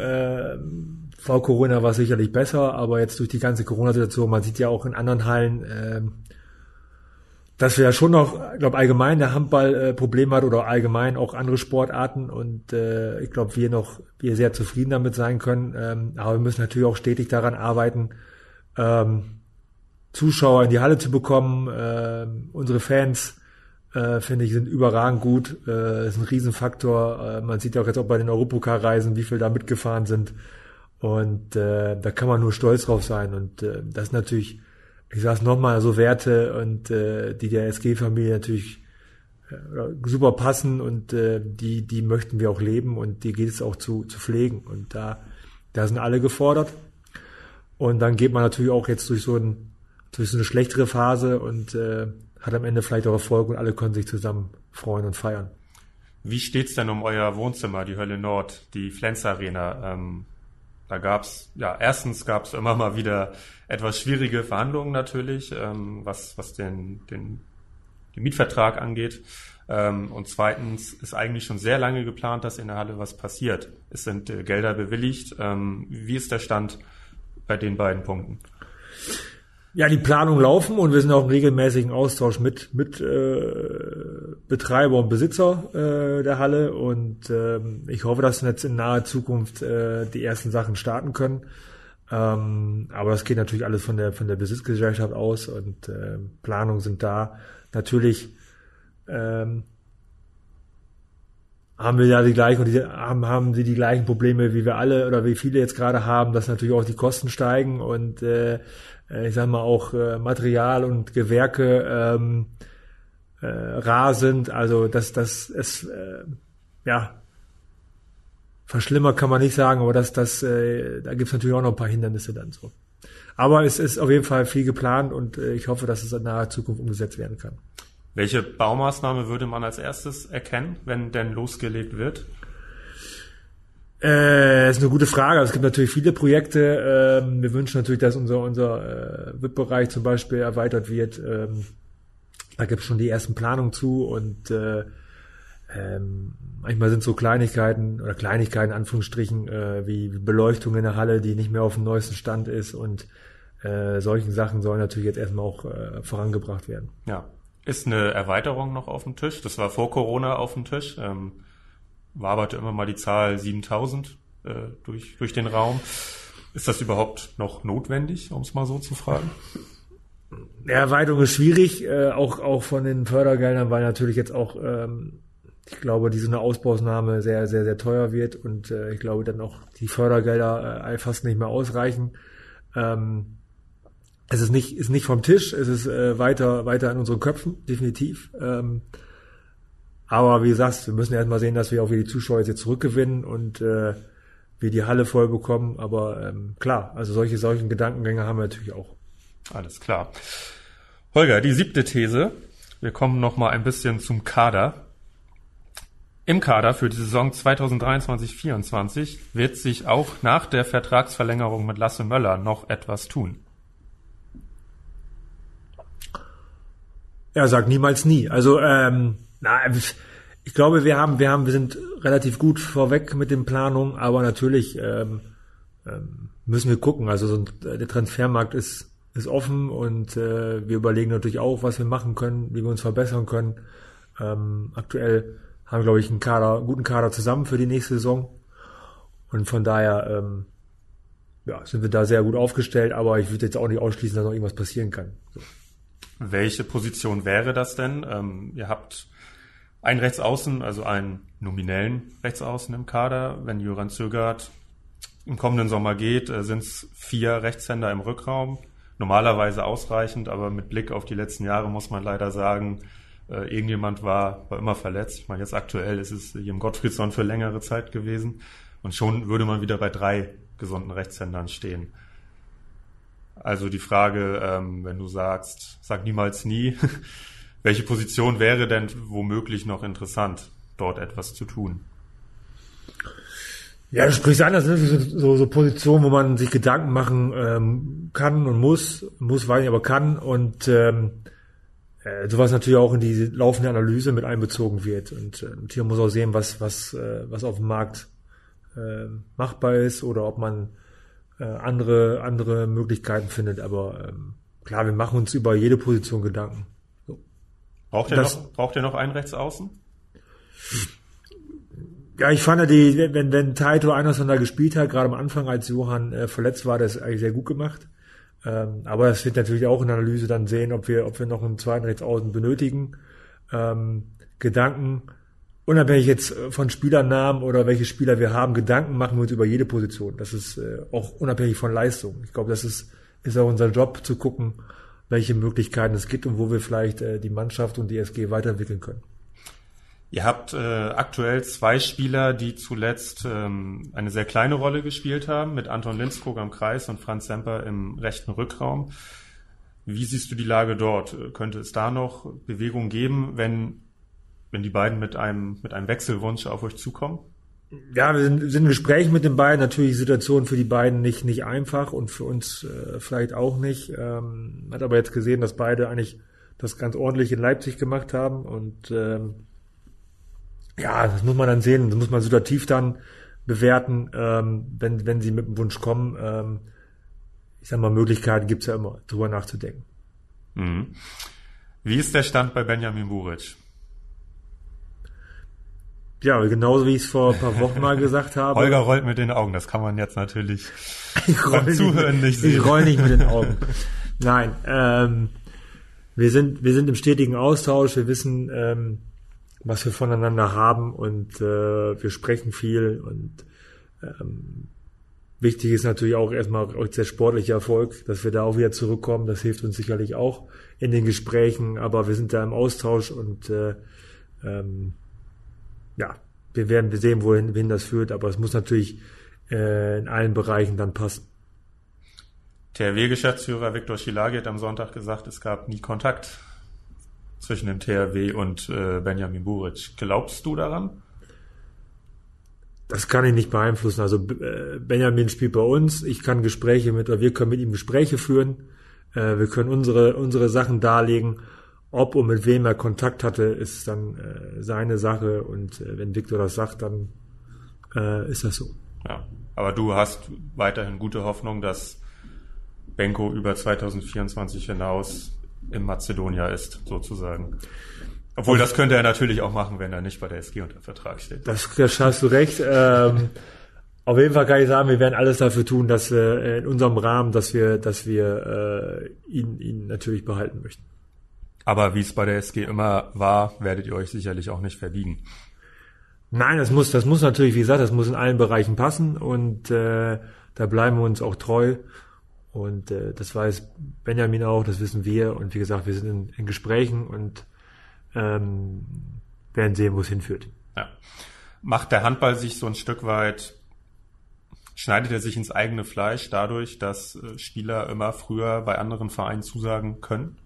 vor Corona war es sicherlich besser, aber jetzt durch die ganze Corona-Situation, man sieht ja auch in anderen Hallen, dass wir ja schon noch, ich glaube allgemein der Handball äh, Probleme hat oder allgemein auch andere Sportarten und äh, ich glaube wir noch wir sehr zufrieden damit sein können. Ähm, aber wir müssen natürlich auch stetig daran arbeiten, ähm, Zuschauer in die Halle zu bekommen. Ähm, unsere Fans äh, finde ich sind überragend gut, äh, ist ein Riesenfaktor. Äh, man sieht ja auch jetzt auch bei den Europacar-Reisen, wie viel da mitgefahren sind und äh, da kann man nur stolz drauf sein und äh, das ist natürlich ich sag's nochmal, so Werte und äh, die der SG-Familie natürlich äh, super passen und äh, die, die möchten wir auch leben und die geht es auch zu, zu pflegen. Und da, da sind alle gefordert. Und dann geht man natürlich auch jetzt durch so, ein, durch so eine schlechtere Phase und äh, hat am Ende vielleicht auch Erfolg und alle können sich zusammen freuen und feiern. Wie steht's denn um euer Wohnzimmer, die Hölle Nord, die Flens Arena? Ähm, da gab's ja, erstens gab's immer mal wieder etwas schwierige Verhandlungen natürlich, ähm, was, was den, den, den Mietvertrag angeht. Ähm, und zweitens ist eigentlich schon sehr lange geplant, dass in der Halle was passiert. Es sind äh, Gelder bewilligt. Ähm, wie ist der Stand bei den beiden Punkten? Ja, die Planungen laufen und wir sind auch im regelmäßigen Austausch mit mit äh, Betreiber und Besitzer äh, der Halle und ähm, ich hoffe, dass wir jetzt in naher Zukunft äh, die ersten Sachen starten können. Ähm, aber das geht natürlich alles von der von der Besitzgesellschaft aus und äh, Planungen sind da. Natürlich ähm, haben wir ja die gleichen die, haben haben sie die gleichen Probleme wie wir alle oder wie viele jetzt gerade haben, dass natürlich auch die Kosten steigen und äh, ich sag mal auch äh, Material und Gewerke ähm, äh, rar sind. Also dass das es äh, ja verschlimmer kann man nicht sagen, aber dass das äh, da gibt's natürlich auch noch ein paar Hindernisse dann so. Aber es ist auf jeden Fall viel geplant und äh, ich hoffe, dass es in naher Zukunft umgesetzt werden kann. Welche Baumaßnahme würde man als erstes erkennen, wenn denn losgelegt wird? Äh, ist eine gute Frage. Also es gibt natürlich viele Projekte. Ähm, wir wünschen natürlich, dass unser unser äh, VIP-Bereich zum Beispiel erweitert wird. Ähm, da gibt es schon die ersten Planungen zu und äh, ähm, manchmal sind so Kleinigkeiten oder Kleinigkeiten in Anführungsstrichen äh, wie Beleuchtung in der Halle, die nicht mehr auf dem neuesten Stand ist und äh, solchen Sachen sollen natürlich jetzt erstmal auch äh, vorangebracht werden. Ja. Ist eine Erweiterung noch auf dem Tisch? Das war vor Corona auf dem Tisch. Ähm, waberte immer mal die Zahl 7000 äh, durch, durch den Raum. Ist das überhaupt noch notwendig, um es mal so zu fragen? Erweiterung ist schwierig, äh, auch, auch von den Fördergeldern, weil natürlich jetzt auch, ähm, ich glaube, diese eine Ausbausnahme sehr, sehr, sehr teuer wird und äh, ich glaube dann auch die Fördergelder äh, fast nicht mehr ausreichen. Ähm, es ist nicht, ist nicht vom Tisch, es ist äh, weiter, weiter in unseren Köpfen, definitiv. Ähm, aber wie gesagt, wir müssen erst mal sehen, dass wir auch wieder die Zuschauer jetzt zurückgewinnen und äh, wir die Halle voll bekommen. Aber ähm, klar, also solche, solchen Gedankengänge haben wir natürlich auch. Alles klar. Holger, die siebte These. Wir kommen noch mal ein bisschen zum Kader. Im Kader für die Saison 2023-24 wird sich auch nach der Vertragsverlängerung mit Lasse Möller noch etwas tun. Er sagt niemals nie. Also ähm, na, ich glaube, wir haben, wir haben, wir sind relativ gut vorweg mit den Planungen, aber natürlich ähm, ähm, müssen wir gucken. Also so ein, der Transfermarkt ist ist offen und äh, wir überlegen natürlich auch, was wir machen können, wie wir uns verbessern können. Ähm, aktuell haben glaube ich, einen Kader, guten Kader zusammen für die nächste Saison. Und von daher ähm, ja, sind wir da sehr gut aufgestellt, aber ich würde jetzt auch nicht ausschließen, dass noch irgendwas passieren kann. So. Welche Position wäre das denn? Ähm, ihr habt einen Rechtsaußen, also einen nominellen Rechtsaußen im Kader. Wenn Jöran Zögert im kommenden Sommer geht, äh, sind es vier Rechtshänder im Rückraum. Normalerweise ausreichend, aber mit Blick auf die letzten Jahre muss man leider sagen, äh, irgendjemand war, war immer verletzt. Ich meine, jetzt aktuell ist es Jem Gottfriedson für längere Zeit gewesen. Und schon würde man wieder bei drei gesunden Rechtshändern stehen. Also die Frage, ähm, wenn du sagst, sag niemals nie, welche Position wäre denn womöglich noch interessant, dort etwas zu tun? Ja, du sprichst an, das sind so, so Positionen, wo man sich Gedanken machen ähm, kann und muss, muss, weiß nicht, aber kann und ähm, äh, sowas natürlich auch in die laufende Analyse mit einbezogen wird. Und äh, hier muss auch sehen, was, was, äh, was auf dem Markt äh, machbar ist oder ob man äh, andere, andere Möglichkeiten findet. Aber ähm, klar, wir machen uns über jede Position Gedanken. Braucht ihr, noch, braucht ihr noch einen Rechtsaußen? Ja, ich fand die, wenn, wenn Taito Anderson da gespielt hat, gerade am Anfang, als Johann äh, verletzt war, das eigentlich sehr gut gemacht. Ähm, aber es wird natürlich auch in der Analyse dann sehen, ob wir, ob wir noch einen zweiten Rechtsaußen benötigen. Ähm, Gedanken, unabhängig jetzt von Spielernamen oder welche Spieler wir haben, Gedanken machen wir uns über jede Position. Das ist äh, auch unabhängig von Leistung. Ich glaube, das ist, ist auch unser Job zu gucken, welche Möglichkeiten es gibt und wo wir vielleicht äh, die Mannschaft und die SG weiterentwickeln können. Ihr habt äh, aktuell zwei Spieler, die zuletzt ähm, eine sehr kleine Rolle gespielt haben, mit Anton Linskog am Kreis und Franz Semper im rechten Rückraum. Wie siehst du die Lage dort? Könnte es da noch Bewegung geben, wenn, wenn die beiden mit einem, mit einem Wechselwunsch auf euch zukommen? Ja, wir sind, sind im Gespräch mit den beiden. Natürlich die Situation für die beiden nicht, nicht einfach und für uns äh, vielleicht auch nicht. Ähm, hat aber jetzt gesehen, dass beide eigentlich das ganz ordentlich in Leipzig gemacht haben und ähm, ja, das muss man dann sehen, das muss man situativ dann bewerten, ähm, wenn, wenn sie mit dem Wunsch kommen. Ähm, ich sag mal, Möglichkeiten gibt's ja immer, drüber nachzudenken. Mhm. Wie ist der Stand bei Benjamin Buric? Ja, genauso wie ich es vor ein paar Wochen mal gesagt habe. Holger rollt mit den Augen, das kann man jetzt natürlich beim Zuhören nicht, sehen. Ich roll nicht mit den Augen. Nein, ähm, wir sind wir sind im stetigen Austausch. Wir wissen, ähm, was wir voneinander haben und äh, wir sprechen viel und ähm, wichtig ist natürlich auch erstmal auch der sportliche Erfolg, dass wir da auch wieder zurückkommen. Das hilft uns sicherlich auch in den Gesprächen, aber wir sind da im Austausch und äh, ähm, ja, wir werden sehen, wohin, wohin das führt, aber es muss natürlich äh, in allen Bereichen dann passen. THW-Geschäftsführer Viktor Schilagi hat am Sonntag gesagt, es gab nie Kontakt zwischen dem THW und äh, Benjamin Buric. Glaubst du daran? Das kann ich nicht beeinflussen. Also äh, Benjamin spielt bei uns. Ich kann Gespräche mit, oder wir können mit ihm Gespräche führen. Äh, wir können unsere unsere Sachen darlegen. Ob und mit wem er Kontakt hatte, ist dann äh, seine Sache. Und äh, wenn Viktor das sagt, dann äh, ist das so. Ja, aber du hast weiterhin gute Hoffnung, dass Benko über 2024 hinaus in Mazedonia ist, sozusagen. Obwohl, das könnte er natürlich auch machen, wenn er nicht bei der SG unter Vertrag steht. Das, das hast du recht. Ähm, auf jeden Fall kann ich sagen, wir werden alles dafür tun, dass äh, in unserem Rahmen, dass wir, dass wir äh, ihn, ihn natürlich behalten möchten. Aber wie es bei der SG immer war, werdet ihr euch sicherlich auch nicht verbiegen. Nein, das muss, das muss natürlich, wie gesagt, das muss in allen Bereichen passen und äh, da bleiben wir uns auch treu. Und äh, das weiß Benjamin auch, das wissen wir. Und wie gesagt, wir sind in, in Gesprächen und ähm, werden sehen, wo es hinführt. Ja. Macht der Handball sich so ein Stück weit, schneidet er sich ins eigene Fleisch dadurch, dass äh, Spieler immer früher bei anderen Vereinen zusagen können?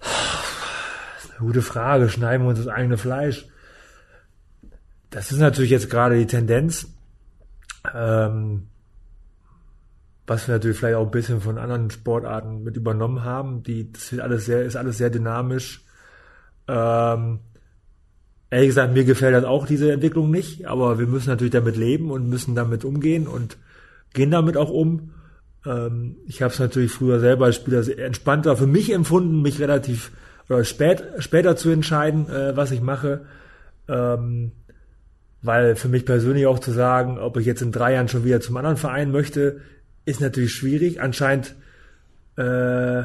Das ist eine gute Frage. Schneiden wir uns das eigene Fleisch? Das ist natürlich jetzt gerade die Tendenz. Ähm, was wir natürlich vielleicht auch ein bisschen von anderen Sportarten mit übernommen haben. Die, das ist alles sehr, ist alles sehr dynamisch. Ähm, ehrlich gesagt, mir gefällt das auch diese Entwicklung nicht, aber wir müssen natürlich damit leben und müssen damit umgehen und gehen damit auch um. Ähm, ich habe es natürlich früher selber als Spieler entspannter für mich empfunden, mich relativ oder spät, später zu entscheiden, äh, was ich mache. Ähm, weil für mich persönlich auch zu sagen, ob ich jetzt in drei Jahren schon wieder zum anderen Verein möchte, ist natürlich schwierig. Anscheinend äh,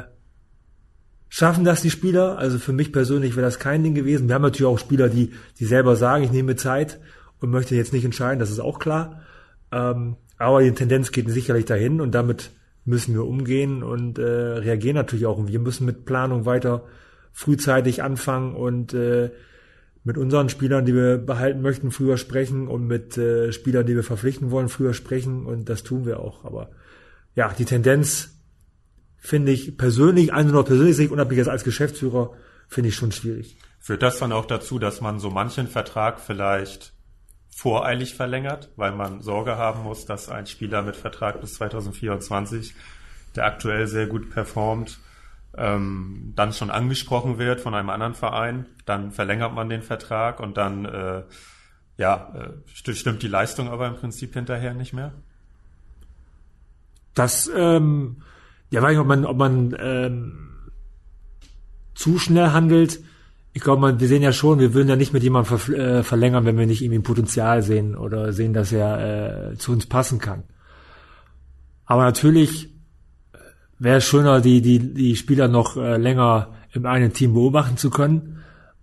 schaffen das die Spieler. Also für mich persönlich wäre das kein Ding gewesen. Wir haben natürlich auch Spieler, die, die selber sagen, ich nehme Zeit und möchte jetzt nicht entscheiden, das ist auch klar. Ähm, aber die Tendenz geht sicherlich dahin und damit müssen wir umgehen und äh, reagieren natürlich auch. Und wir müssen mit Planung weiter frühzeitig anfangen und äh, mit unseren Spielern, die wir behalten möchten, früher sprechen und mit äh, Spielern, die wir verpflichten wollen, früher sprechen und das tun wir auch. Aber ja, die Tendenz finde ich persönlich, also nur persönlich sehe ich unabhängig als Geschäftsführer, finde ich schon schwierig. Führt das dann auch dazu, dass man so manchen Vertrag vielleicht voreilig verlängert, weil man Sorge haben muss, dass ein Spieler mit Vertrag bis 2024, der aktuell sehr gut performt, ähm, dann schon angesprochen wird von einem anderen Verein, dann verlängert man den Vertrag und dann äh, ja, äh, stimmt die Leistung aber im Prinzip hinterher nicht mehr? Das, ähm, ja, weiß nicht, ob man, ob man ähm, zu schnell handelt. Ich glaube, wir sehen ja schon, wir würden ja nicht mit jemandem ver äh, verlängern, wenn wir nicht irgendwie Potenzial sehen oder sehen, dass er äh, zu uns passen kann. Aber natürlich wäre schöner, die, die, die Spieler noch äh, länger im einen Team beobachten zu können.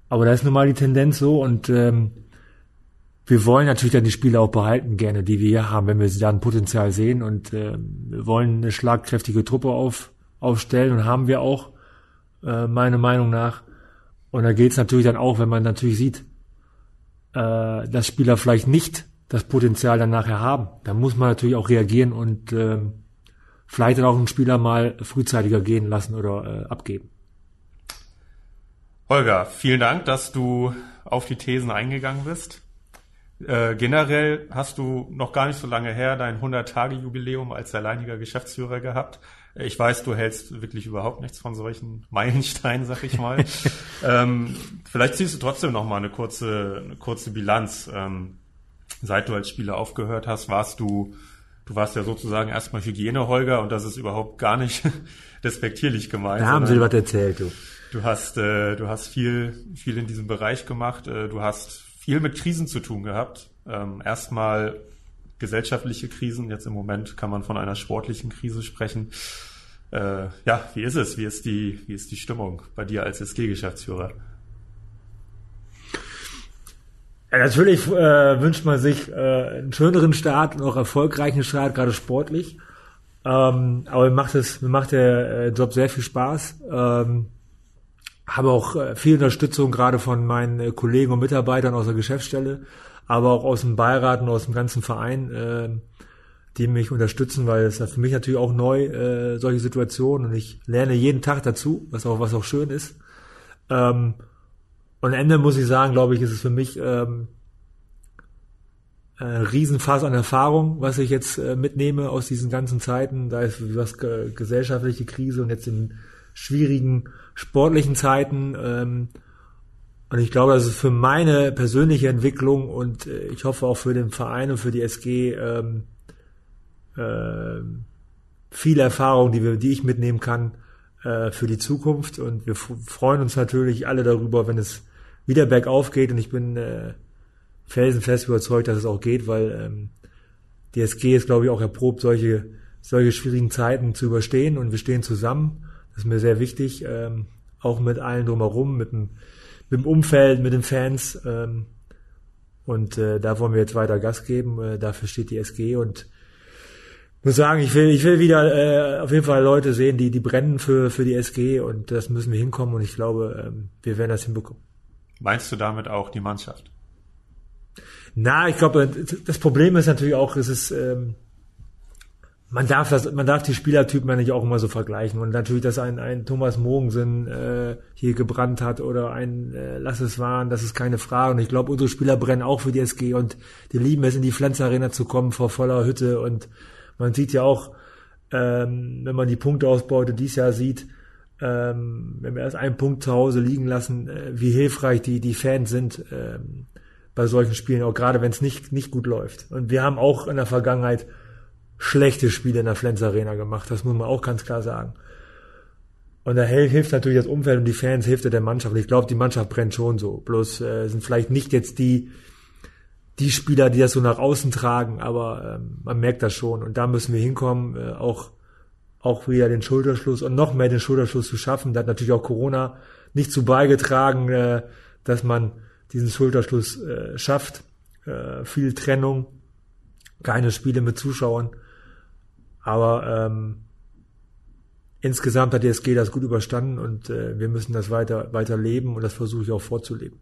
Aber da ist nun mal die Tendenz so und ähm, wir wollen natürlich dann die Spieler auch behalten gerne, die wir hier haben, wenn wir sie dann Potenzial sehen und äh, wir wollen eine schlagkräftige Truppe auf, aufstellen und haben wir auch, äh, meiner Meinung nach. Und da geht es natürlich dann auch, wenn man natürlich sieht, äh, dass Spieler vielleicht nicht das Potenzial dann nachher haben. Da muss man natürlich auch reagieren und äh, vielleicht dann auch einen Spieler mal frühzeitiger gehen lassen oder äh, abgeben. Holger, vielen Dank, dass du auf die Thesen eingegangen bist. Äh, generell hast du noch gar nicht so lange her dein 100-Tage-Jubiläum als alleiniger Geschäftsführer gehabt. Ich weiß, du hältst wirklich überhaupt nichts von solchen Meilensteinen, sag ich mal. ähm, vielleicht ziehst du trotzdem noch mal eine kurze, eine kurze Bilanz. Ähm, seit du als Spieler aufgehört hast, warst du Du warst ja sozusagen erstmal Hygiene, Holger, und das ist überhaupt gar nicht despektierlich gemeint. Da haben sie was erzählt, du. Du hast, äh, du hast viel, viel in diesem Bereich gemacht. Äh, du hast viel mit Krisen zu tun gehabt. Ähm, erstmal gesellschaftliche Krisen. Jetzt im Moment kann man von einer sportlichen Krise sprechen. Äh, ja, wie ist es? Wie ist die, wie ist die Stimmung bei dir als SG-Geschäftsführer? Ja, natürlich äh, wünscht man sich äh, einen schöneren Start und auch erfolgreichen Start, gerade sportlich. Ähm, aber mir macht es, mir macht der äh, Job sehr viel Spaß. Ähm, habe auch äh, viel Unterstützung gerade von meinen äh, Kollegen und Mitarbeitern aus der Geschäftsstelle, aber auch aus dem Beirat und aus dem ganzen Verein. Äh, die mich unterstützen, weil es ist für mich natürlich auch neu, äh, solche Situationen und ich lerne jeden Tag dazu, was auch, was auch schön ist. Ähm, und am Ende muss ich sagen, glaube ich, ist es für mich ähm, ein Riesenfass an Erfahrung, was ich jetzt äh, mitnehme aus diesen ganzen Zeiten. Da ist was äh, gesellschaftliche Krise und jetzt in schwierigen sportlichen Zeiten. Ähm, und ich glaube, das ist für meine persönliche Entwicklung und äh, ich hoffe auch für den Verein und für die SG ähm, äh, viele Erfahrungen, die, wir, die ich mitnehmen kann äh, für die Zukunft. Und wir freuen uns natürlich alle darüber, wenn es wieder bergauf geht. Und ich bin äh, felsenfest überzeugt, dass es auch geht, weil ähm, die SG ist, glaube ich, auch erprobt, solche, solche schwierigen Zeiten zu überstehen. Und wir stehen zusammen. Das ist mir sehr wichtig, ähm, auch mit allen drumherum, mit dem, mit dem Umfeld, mit den Fans. Ähm, und äh, da wollen wir jetzt weiter Gas geben. Äh, dafür steht die SG und muss sagen, ich will, ich will wieder äh, auf jeden Fall Leute sehen, die, die brennen für, für die SG und das müssen wir hinkommen und ich glaube, ähm, wir werden das hinbekommen. Meinst du damit auch die Mannschaft? Na, ich glaube, das Problem ist natürlich auch, es ist, ähm, man darf das, man darf die Spielertypen ja nicht auch immer so vergleichen. Und natürlich, dass ein, ein Thomas Mogensen äh, hier gebrannt hat oder ein äh, Lass es waren, das ist keine Frage. Und ich glaube, unsere Spieler brennen auch für die SG und die lieben es, in die Flens Arena zu kommen vor voller Hütte und man sieht ja auch, ähm, wenn man die Punkteausbeute dieses Jahr sieht, ähm, wenn wir erst einen Punkt zu Hause liegen lassen, äh, wie hilfreich die, die Fans sind ähm, bei solchen Spielen, auch gerade wenn es nicht, nicht gut läuft. Und wir haben auch in der Vergangenheit schlechte Spiele in der Flens Arena gemacht, das muss man auch ganz klar sagen. Und da hilft natürlich das Umfeld und die Fans, hilft der Mannschaft. Und ich glaube, die Mannschaft brennt schon so. Bloß äh, sind vielleicht nicht jetzt die, die Spieler, die das so nach außen tragen, aber ähm, man merkt das schon. Und da müssen wir hinkommen, äh, auch, auch wieder den Schulterschluss und noch mehr den Schulterschluss zu schaffen. Da hat natürlich auch Corona nicht zu beigetragen, äh, dass man diesen Schulterschluss äh, schafft. Äh, viel Trennung, keine Spiele mit Zuschauern. Aber ähm, insgesamt hat die SG das gut überstanden und äh, wir müssen das weiter, weiter leben und das versuche ich auch vorzuleben.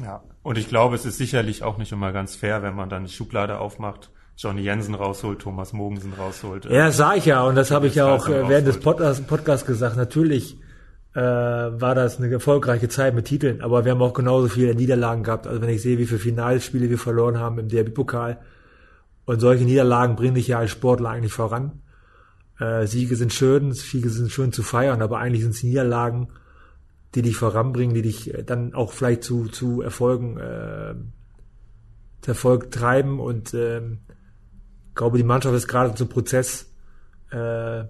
Ja, und ich glaube, es ist sicherlich auch nicht immer ganz fair, wenn man dann die Schublade aufmacht, Johnny Jensen rausholt, Thomas Mogensen rausholt. Ja, das sah ich ja und das habe ich ja auch äh, während des Podcasts Podcast gesagt. Natürlich äh, war das eine erfolgreiche Zeit mit Titeln, aber wir haben auch genauso viele Niederlagen gehabt. Also wenn ich sehe, wie viele Finalspiele wir verloren haben im Derby-Pokal und solche Niederlagen bringen dich ja als Sportler eigentlich voran. Äh, Siege sind schön, Siege sind schön zu feiern, aber eigentlich sind es Niederlagen, die dich voranbringen, die dich äh, dann auch vielleicht zu, zu Erfolgen, äh, zu Erfolg treiben und ähm, glaube, die Mannschaft ist gerade zum Prozess, äh,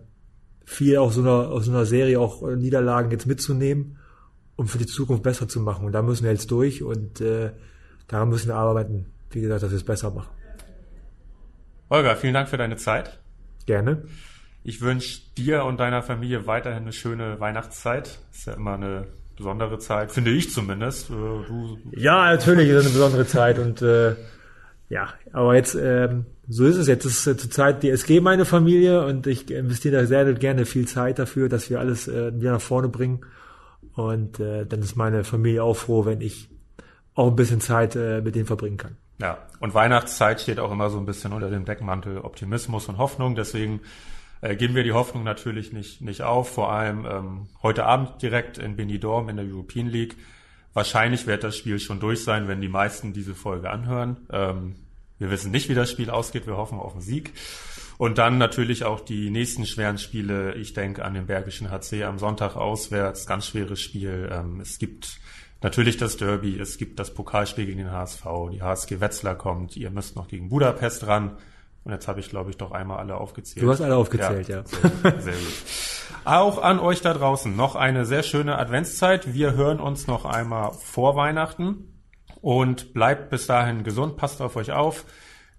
viel aus so einer, aus so einer Serie auch äh, Niederlagen jetzt mitzunehmen, um für die Zukunft besser zu machen. Und da müssen wir jetzt durch und äh, daran müssen wir arbeiten, wie gesagt, dass wir es besser machen. Holger, vielen Dank für deine Zeit. Gerne. Ich wünsche dir und deiner Familie weiterhin eine schöne Weihnachtszeit. Ist ja immer eine besondere Zeit, finde ich zumindest. Äh, du, ja, natürlich ist es eine besondere Zeit und äh, ja, aber jetzt ähm, so ist es jetzt. Es ist zurzeit die SG meine Familie und ich investiere da sehr gerne viel Zeit dafür, dass wir alles äh, wieder nach vorne bringen. Und äh, dann ist meine Familie auch froh, wenn ich auch ein bisschen Zeit äh, mit denen verbringen kann. Ja, und Weihnachtszeit steht auch immer so ein bisschen unter dem Deckmantel Optimismus und Hoffnung. Deswegen äh, geben wir die Hoffnung natürlich nicht, nicht auf. Vor allem ähm, heute Abend direkt in Benidorm in der European League. Wahrscheinlich wird das Spiel schon durch sein, wenn die meisten diese Folge anhören. Ähm, wir wissen nicht, wie das Spiel ausgeht. Wir hoffen auf einen Sieg. Und dann natürlich auch die nächsten schweren Spiele. Ich denke an den Bergischen HC am Sonntag auswärts. Ganz schweres Spiel. Ähm, es gibt natürlich das Derby. Es gibt das Pokalspiel gegen den HSV. Die HSG Wetzlar kommt. Ihr müsst noch gegen Budapest ran. Und jetzt habe ich, glaube ich, doch einmal alle aufgezählt. Du hast alle aufgezählt, ja. ja. Sehr, sehr gut. Auch an euch da draußen noch eine sehr schöne Adventszeit. Wir hören uns noch einmal vor Weihnachten und bleibt bis dahin gesund, passt auf euch auf,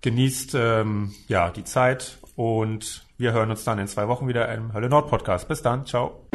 genießt ähm, ja die Zeit und wir hören uns dann in zwei Wochen wieder im Hölle Nord Podcast. Bis dann, ciao.